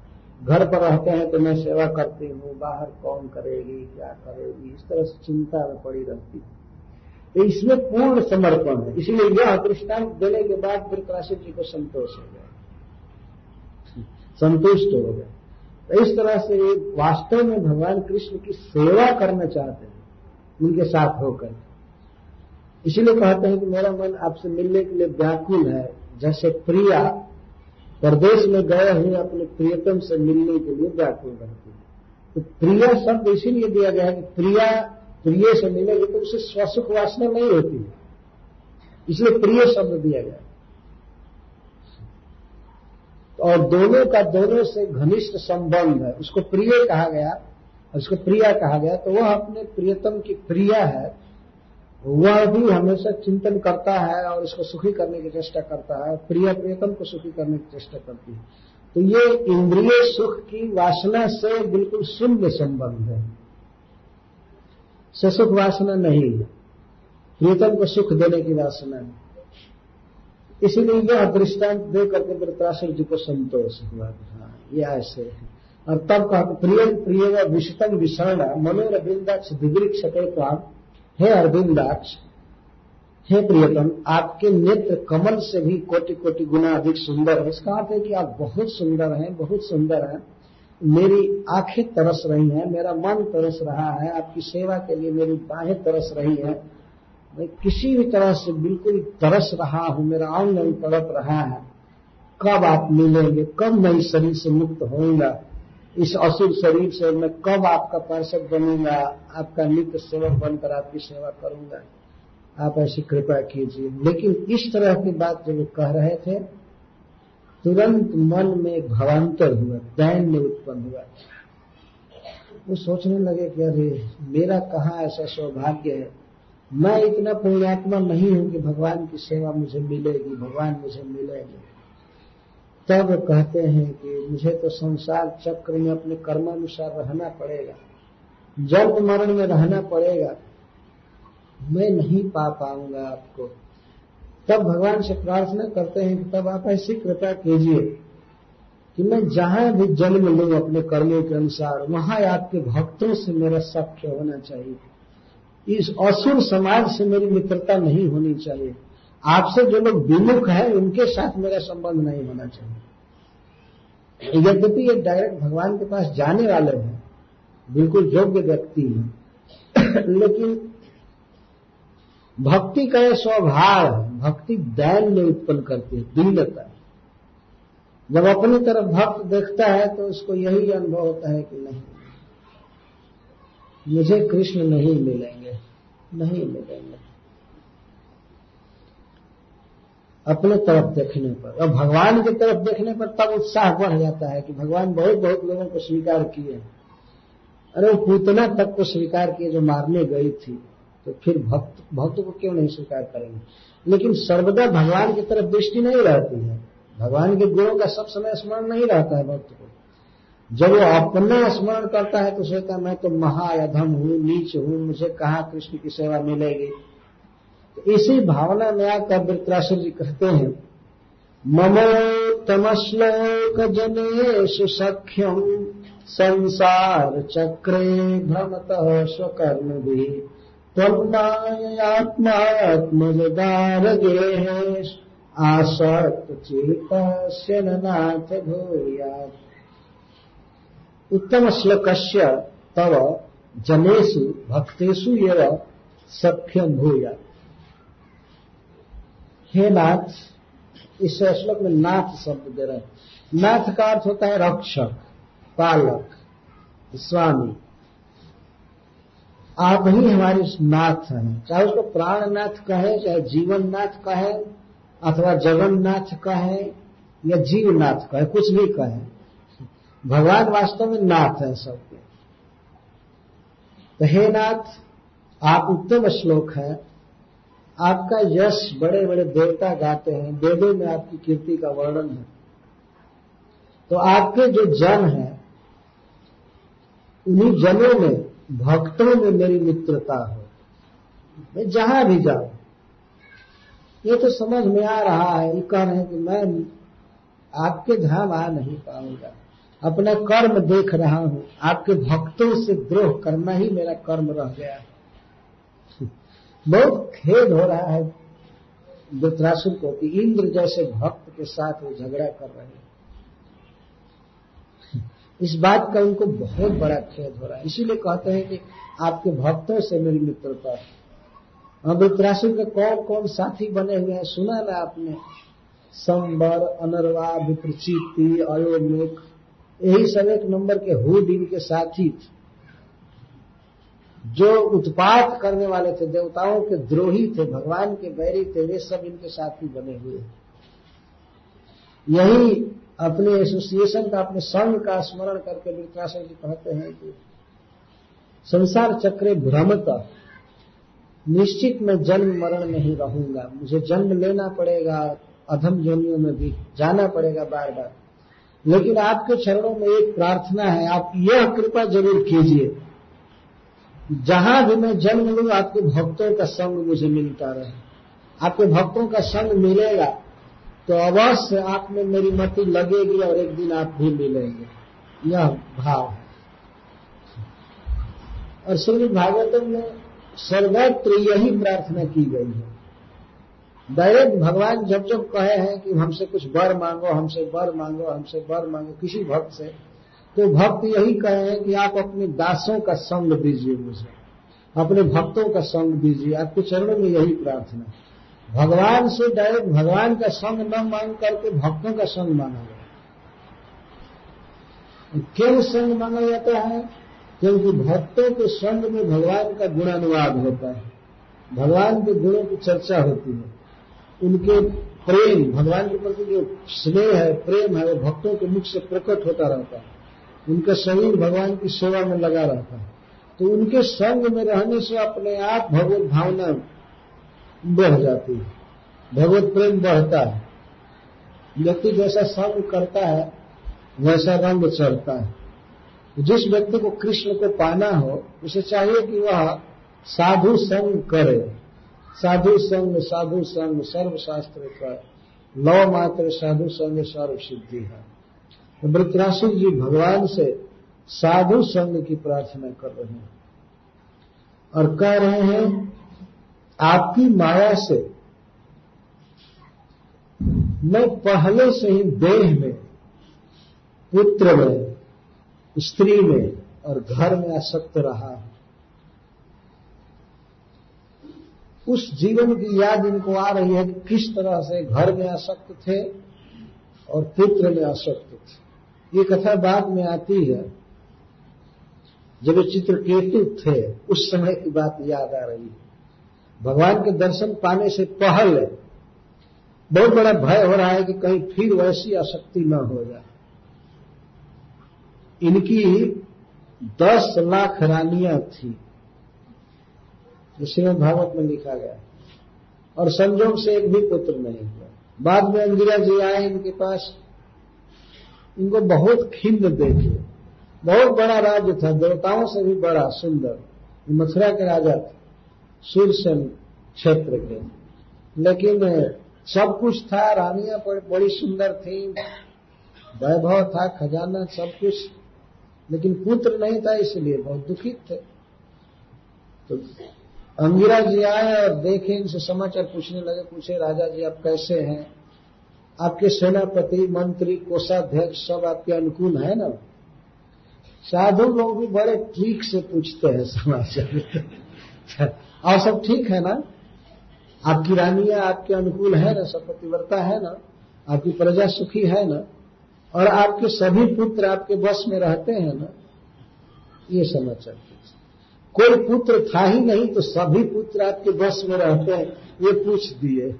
घर पर रहते हैं तो मैं सेवा करती हूँ, बाहर कौन करेगी, क्या करेगी, इस तरह से चिंता में पड़ी रहती है। तो इसमें पूर्ण समर्पण है। इसलिए यह दृष्टांत देने के बाद वृतराशि जी को संतोष हो गया। संतुष्ट हो गया। तो इस तरह से वास्तव में भगवान कृष्ण की सेवा करना चाहते हैं, उनके साथ होकर। इसीलिए कहते हैं कि मेरा मन आपसे मिलने के लिए व्याकुल है। जैसे प्रिया परदेश में गए हुए अपने प्रियतम से मिलने के लिए व्याकुल रहती है। तो प्रिया शब्द इसीलिए दिया गया है कि प्रिया, प्रिय से मिलेगी तो उसे स्वसुख वासना नहीं होती है। इसलिए प्रिय शब्द दिया गया और दोनों का, दोनों से घनिष्ठ संबंध है। उसको प्रिय कहा गया उसको प्रिया कहा गया तो वह अपने प्रियतम की प्रिया है। वह भी हमेशा चिंतन करता है और उसको सुखी करने की चेष्टा करता है, प्रिय प्रियतम को सुखी करने की चेष्टा करती है। तो ये इंद्रिय सुख की वासना से बिल्कुल शून्य संबंध है। सुख वासना नहीं प्रियतम को सुख देने की वासना है। इसीलिए यह दृष्टांत दे करके वृत्रासुर जी को संतोष हुआ हाँ ये ऐसे है। और तब कहा प्रिय प्रिय विषतम विषण मनोर वृंदाक्ष दिवृक्ष हे अरविंदाक्ष हे प्रियतम, आपके नेत्र कमल से भी कोटि कोटि गुना अधिक सुंदर है। इसका अर्थ है कि आप बहुत सुंदर हैं, बहुत सुंदर हैं। मेरी आँखें तरस रही हैं, मेरा मन तरस रहा है, आपकी सेवा के लिए मेरी बाहें तरस रही हैं। मैं किसी भी तरह से बिल्कुल तरस रहा हूँ, मेरा अंग तड़प रहा है। कब आप मिलेंगे? कब मैं इस शरीर से मुक्त होऊँगा? इस असुर शरीर से मैं कब आपका पार्षद बनूँगा, आपका नित्य सेवक बनकर आपकी सेवा करूँगा? आप ऐसी कृपा कीजिए। लेकिन इस तरह की बात जो जब कह रहे थे, तुरंत मन में भवांतर हुआ, दैन्य उत्पन्न हुआ। वो सोचने लगे कि अरे, मेरा कहाँ ऐसा सौभाग्य है? मैं इतना पुण्यात्मा नहीं हूँ कि भगवान की सेवा मुझे मिलेगी, भगवान मुझे मिलेंगे। तब कहते हैं कि मुझे तो संसार चक्र में अपने कर्मानुसार रहना पड़ेगा। जन्म मरण में रहना पड़ेगा, मैं नहीं पा पाऊँगा आपको। तब भगवान से प्रार्थना करते हैं कि तब आप ऐसी कृपा कीजिए कि मैं जहाँ भी जन्म लूँ अपने कर्मों के अनुसार, वहाँ आपके भक्तों से मेरा सख्य होना चाहिए। इस असुर समाज से मेरी मित्रता नहीं होनी चाहिए। आपसे जो लोग विमुख हैं, उनके साथ मेरा संबंध नहीं होना चाहिए। यद्यपि ये डायरेक्ट भगवान के पास जाने वाले हैं, बिल्कुल योग्य व्यक्ति हैं, लेकिन भक्ति का यह स्वभाव है भक्ति दैन में उत्पन्न करती है दीनता जब अपनी तरफ़ भक्त देखता है तो उसको यही अनुभव होता है कि नहीं, मुझे कृष्ण नहीं मिलेंगे नहीं मिलेंगे। अपने तरफ़ देखने पर, और भगवान की तरफ़ देखने पर तब उत्साह बढ़ जाता है कि भगवान बहुत बहुत लोगों को स्वीकार किए अरे वो पूतना तक को स्वीकार किए जो मारने गई थी तो फिर भक्त भक्त को क्यों नहीं स्वीकार करेंगे? लेकिन सर्वदा भगवान की तरफ़ दृष्टि नहीं रहती है। भगवान के गुणों का सब समय स्मरण नहीं रहता है भक्त को। जब वो अपना स्मरण करता है तो सोचता मैं तो महाअधम हूँ, नीच हूँ, मुझे कहा कृष्ण की सेवा मिलेगी? तो इसी भावना में आकर वृत्रासुर जी कहते हैं ममोत्तमश्लोक जनेशु सख्यम संसार चक्रे भ्रमत स्वकर्म भी। त्वन्नात्मात्मजदारगे आसक्त चेतस्य नाथ भूयात्। उत्तम श्लोकस्य तव जनेषु, भक्तेषु एव सख्यम भूयात्। हे नाथ, इस श्लोक में नाथ शब्द दे रहे हैं। नाथ का अर्थ होता है रक्षक, पालक, स्वामी। आप ही हमारे नाथ हैं। चाहे उसको प्राणनाथ कहे, चाहे जीवन नाथ कहे, अथवा जगन्नाथ कहे, या जीवनाथ कहे, कुछ भी कहे। भगवान वास्तव में नाथ है सबके तो हे नाथ, आप उत्तम श्लोक है। आपका यश बड़े बड़े देवता गाते हैं, वेदों में आपकी कीर्ति का वर्णन है। तो आपके जो जन हैं, उन्हीं जनों में, भक्तों में मेरी मित्रता हो। मैं जहाँ भी जाऊँ, ये तो समझ में आ रहा है, ये कह रहे हैं कि मैं आपके धाम आ नहीं पाऊँगा। अपना कर्म देख रहा हूँ, आपके भक्तों से द्रोह करना ही मेरा कर्म रह गया है। बहुत खेद हो रहा है वृत्रासुर को कि इंद्र जैसे भक्त के साथ वो झगड़ा कर रहे हैं। इस बात का उनको बहुत बड़ा खेद हो रहा है। इसीलिए कहते हैं कि आपके भक्तों से मेरी मित्रता है। और वृत्रासुर के कौन कौन साथी बने हुए हैं, सुना ना आपने? संबर अनरवा विप्रचिति अयोमेक, यही सब एक नंबर के हुड इनके साथी थे। जो उत्पात करने वाले थे, देवताओं के द्रोही थे, भगवान के बैरी थे, वे सब इनके साथी बने हुए यही अपने एसोसिएशन का, अपने संघ का स्मरण करके वृत्रासन जी कहते हैं कि संसार चक्रे भ्रमता। निश्चित मैं जन्म मरण में ही रहूँगा। मुझे जन्म लेना पड़ेगा, अधम जोनियों में भी जाना पड़ेगा बार बार लेकिन आपके चरणों में एक प्रार्थना है, आप यह कृपा ज़रूर कीजिए। जहाँ भी मैं जन्म लू, आपके भक्तों का संग मुझे मिलता रहे। आपके भक्तों का संग मिलेगा तो अवश्य आप में मेरी मति लगेगी और एक दिन आप भी मिलेंगे। यह भाव है। और श्री भागवतम में सर्वत्र यही प्रार्थना की गई है। डायरेक्ट भगवान जब जब कहे हैं कि हमसे कुछ वर मांगो, हमसे वर मांगो, हमसे वर मांगो, किसी भक्त से तो भक्त यही कहे कि आप अपने दासों का संग दीजिए मुझे। अपने भक्तों का संग दीजिए। आपके चरणों में यही प्रार्थना भगवान से डायरेक्ट भगवान का संग न मांग करके भक्तों का संग मांगा गया क्यों संग माना जाता है? क्योंकि भक्तों के संग में भगवान का गुणानुवाद होता है। भगवान के गुणों की चर्चा होती है। उनके प्रेम, भगवान के प्रति जो स्नेह है, प्रेम है, वो भक्तों के मुख से प्रकट होता रहता है। उनका शरीर भगवान की सेवा में लगा रहता है। तो उनके संग में रहने से अपने आप भगवत भावना बढ़ जाती है। भगवत प्रेम बढ़ता है। व्यक्ति जैसा संग करता है, वैसा रंग चढ़ता है। जिस व्यक्ति को कृष्ण को पाना हो, उसे चाहिए कि वह साधु संग करे। साधु संग साधु संग, सर्वशास्त्र कर। लव मात्र साधु संग सर्व सिद्धि है। वृत्रासुर जी भगवान से साधु संग की प्रार्थना कर रहे हैं और कह रहे हैं, आपकी माया से मैं पहले से ही देह में, पुत्र में, स्त्री में और घर में आसक्त रहा हूँ। उस जीवन की याद इनको आ रही है कि किस तरह से घर में आसक्त थे और पुत्र में आसक्त थे ये कथा बाद में आती है। जब चित्रकेतु थे, उस समय की बात याद आ रही है। भगवान के दर्शन पाने से पहले बहुत बड़ा भय हो रहा है कि कहीं फिर वैसी आसक्ति न हो जाए। इनकी दस लाख रानियाँ थी श्रीमद भागवत में लिखा गया। और संजोग से एक भी पुत्र नहीं हुआ। बाद में अंगिरा जी आए इनके पास। इनको बहुत खिंद देखे। बहुत बड़ा राज्य था, देवताओं से भी बड़ा, सुंदर। मथुरा के राजा थे सूर्यसेन क्षेत्र के। लेकिन सब कुछ था, रानियाँ बड़ी सुंदर थी। वैभव था, खजाना, सब कुछ। लेकिन पुत्र नहीं था, इसलिए बहुत दुखित थे। तो अंगिरा जी आए और देखे, इनसे समाचार पूछने लगे, पूछे, राजा जी, आप कैसे हैं? आपके सेनापति, मंत्री, कोषाध्यक्ष सब आपके अनुकूल है ना? साधु लोग भी बड़े ठीक से पूछते हैं समाचार और सब ठीक है ना? आपकी रानियाँ आपके अनुकूल है ना? सब पतिव्रता है ना? आपकी प्रजा सुखी है ना? और आपके सभी पुत्र आपके बस में रहते हैं ना? ये समाचार कोई पुत्र था ही नहीं तो सभी पुत्र आपके बस में रहते हैं। ये पूछ दिए।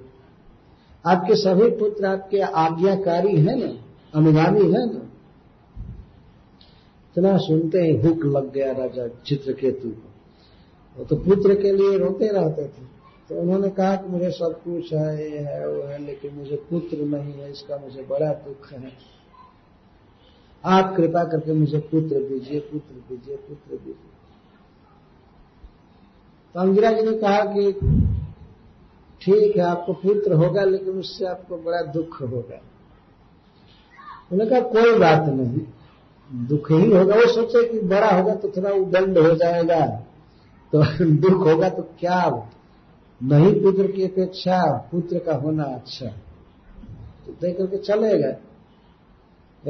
आपके सभी पुत्र आपके आज्ञाकारी है ना अनुगामी है। ना इतना सुनते ही भूख लग गया राजा चित्रकेतु को। वो तो पुत्र के लिए रोते रहते थे। तो उन्होंने कहा कि मुझे सब कुछ है, ये है, वो है, लेकिन मुझे पुत्र नहीं है, इसका मुझे बड़ा दुख है। आप कृपा करके मुझे पुत्र दीजिए पुत्र दीजिए पुत्र दीजिए। तो अंगिरा जी ने कहा कि ठीक है, आपको पुत्र होगा, लेकिन उससे आपको बड़ा दुख होगा। उन्होंने कहा, कोई बात नहीं, दुख ही होगा। वो सोचे कि बड़ा होगा तो थोड़ा उदंड हो जाएगा। तो दुख होगा तो क्या? नहीं पुत्र की अपेक्षा, पुत्र का होना अच्छा। तो दे करके चले गए।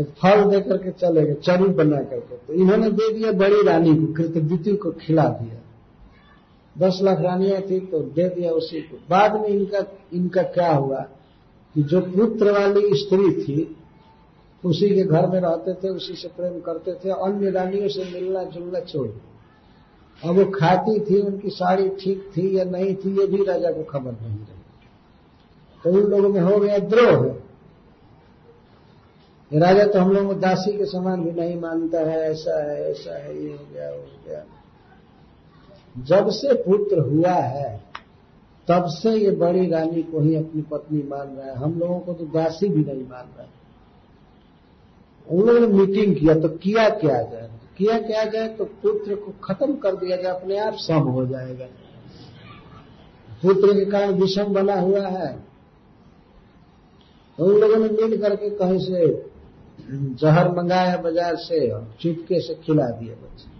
एक फल दे करके चले गए, चरु बना करके। तो इन्होंने दे दिया बड़ी रानी को कृतविद्यु को खिला दिया। दस लाख रानियाँ थी तो दे दिया उसी को। बाद में इनका इनका क्या हुआ कि जो पुत्र वाली स्त्री थी, उसी के घर में रहते थे, उसी से प्रेम करते थे, अन्य रानियों से मिलना जुलना छोड़ अब वो खाती थी, उनकी साड़ी ठीक थी या नहीं थी, ये भी राजा को खबर नहीं रही। तो उन लोगों में हो गया द्रोह। राजा तो हम लोगों को दासी के समान भी नहीं मानता है, ऐसा है ऐसा है, ये हो गया हो गया। जब से पुत्र हुआ है, तब से ये बड़ी रानी को ही अपनी पत्नी मान रहा है। हम लोगों को तो दासी भी नहीं मान रहा। है उन लोगों ने मीटिंग किया तो किया क्या जाए? किया क्या जाए तो पुत्र को खत्म कर दिया जाए, अपने आप सम हो जाएगा। पुत्र के कारण विषम बना हुआ है। तो उन लोगों ने मिल करके कहीं से जहर मंगाया बाज़ार से और चुपके से खिला दिया बच्चे।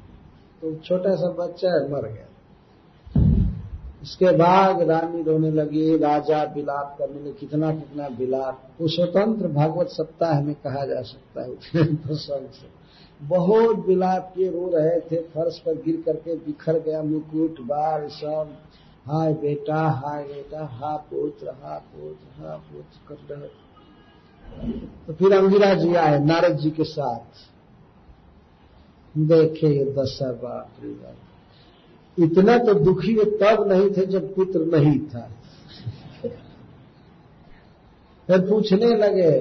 तो छोटा सा बच्चा है, मर गया। उसके बाद रानी रोने लगी, राजा विलाप करने लगे, कितना कितना विलाप। वो स्वतंत्र भागवत सप्ताह में कहा जा सकता है प्रसंग से। बहुत विलाप के रो रहे थे, फर्श पर गिर करके बिखर गया, मुकुट बार सब। हाय बेटा हाय बेटा, हा पुत्र हा पुत्र हा पुत्र कर रहे तो फिर अंगिरा जी आए, नारद जी के साथ। देखे दशा बाप इतना तो दुखी वो तब नहीं थे जब पुत्र नहीं था। फिर पूछने लगे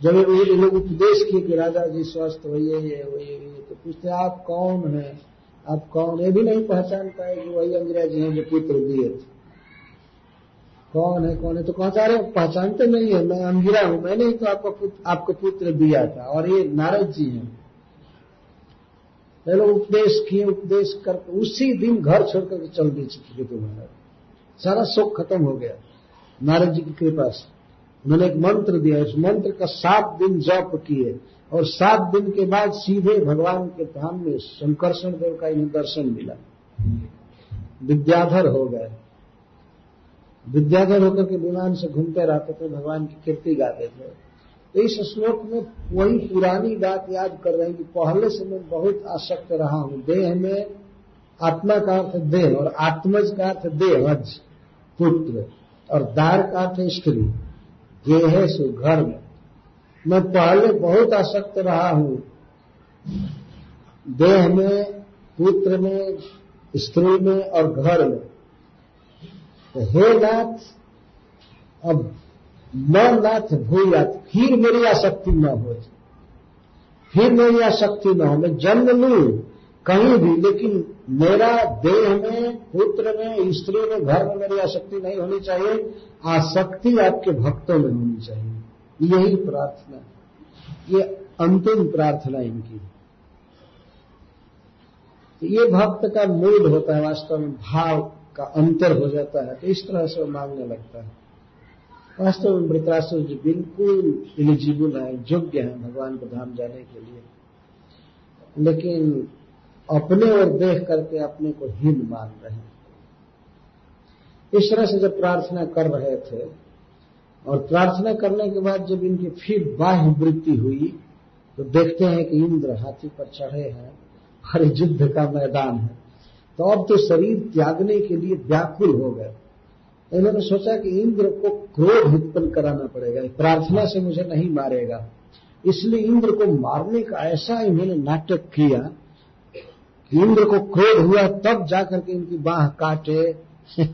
जब लोग उपदेश किए कि राजा जी स्वस्थ होइए ये ये तो पूछते आप कौन है? आप कौन? ये भी नहीं पहचान पाए कि वही अंग्रेज़ हैं जो पुत्र दिए थे। कौन है कौन है? तो कहता रहे पहचानते नहीं है मैं अंगिरा हूँ। मैंने ही तो आपको पुत्र, आपको पुत्र दिया था और ये नारद जी हैं। लोग उपदेश किए, उपदेश करके उसी दिन घर छोड़कर करके चल दी दिए चित्रकेतु महाराज। सारा शोक खत्म हो गया। नारद जी की कृपा से। उन्होंने एक मंत्र दिया, उस मंत्र का सात दिन जप किए और सात दिन के बाद सीधे भगवान के धाम में शंकरषण देव का इन्हें दर्शन मिला। विद्याधर हो गए। विद्याधर होकर के विमान से घूमते रहते थे, भगवान की कीर्ति गाते थे। तो इस श्लोक में वही पुरानी बात याद कर रहे हैं कि पहले से मैं बहुत आसक्त रहा हूँ। देह में आत्मा का अर्थ देह और आत्मज का अर्थ देहज, पुत्र, और दार का अर्थ स्त्री। गेह से घर में। मैं पहले बहुत आसक्त रहा हूँ। देह में, पुत्र में, स्त्री में और घर में। तो हे नाथ, अब न नाथ भूयात फिर मेरी आसक्ति न हो फिर मेरी आसक्ति न हो। मैं जन्म लू कहीं भी, लेकिन मेरा देह में, पुत्र में, स्त्री में, घर में मेरी आसक्ति नहीं होनी चाहिए। आसक्ति आपके भक्तों में होनी चाहिए। यही प्रार्थना ये अंतिम प्रार्थना इनकी तो ये भक्त का मूल होता है, वास्तव में भाव का अंतर हो जाता है तो इस तरह से वो मांगने लगता है। वास्तव में वृत्रासुर जी बिल्कुल एलिजिबल है, योग्य है भगवान को धाम जाने के लिए। लेकिन अपने और देख करके अपने को हीन मान रहे हैं। इस तरह से जब प्रार्थना कर रहे थे और प्रार्थना करने के बाद जब इनकी फिर बाह्य वृत्ति हुई तो देखते हैं कि इंद्र हाथी पर चढ़े हैं हर युद्ध का मैदान है। तो अब तो शरीर त्यागने के लिए व्याकुल हो गए। इन्होंने सोचा कि इंद्र को क्रोध उत्पन्न कराना पड़ेगा। प्रार्थना से मुझे नहीं मारेगा। इसलिए इंद्र को मारने का ऐसा इन्होंने नाटक किया कि इंद्र को क्रोध हुआ, तब जाकर के इनकी बाह काटे।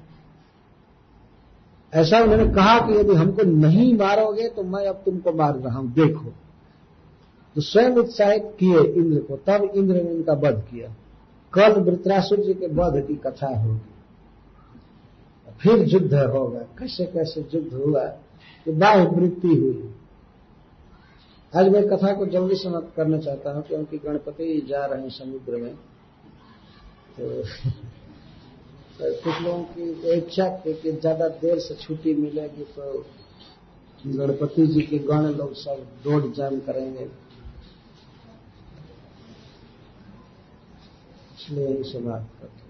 ऐसा उन्होंने कहा कि यदि हमको नहीं मारोगे तो मैं अब तुमको मार रहा हूँ। देखो। तो स्वयं उत्साहित किए इंद्र को। तब इंद्र ने इनका वध किया। कल वृत्रासुर जी के वध की कथा होगी। फिर युद्ध होगा। कैसे कैसे युद्ध हुआ? कि बाह्य वृत्ति हुई। आज मैं कथा को जल्दी समाप्त करना चाहता हूँ क्योंकि गणपति जा रहे हैं समुद्र में। तो, तो कुछ लोगों की इच्छा थी कि ज़्यादा देर से छुट्टी मिलेगी तो गणपति जी के गण लोग सब दौड़ जाम करेंगे। इसलिए यही से करते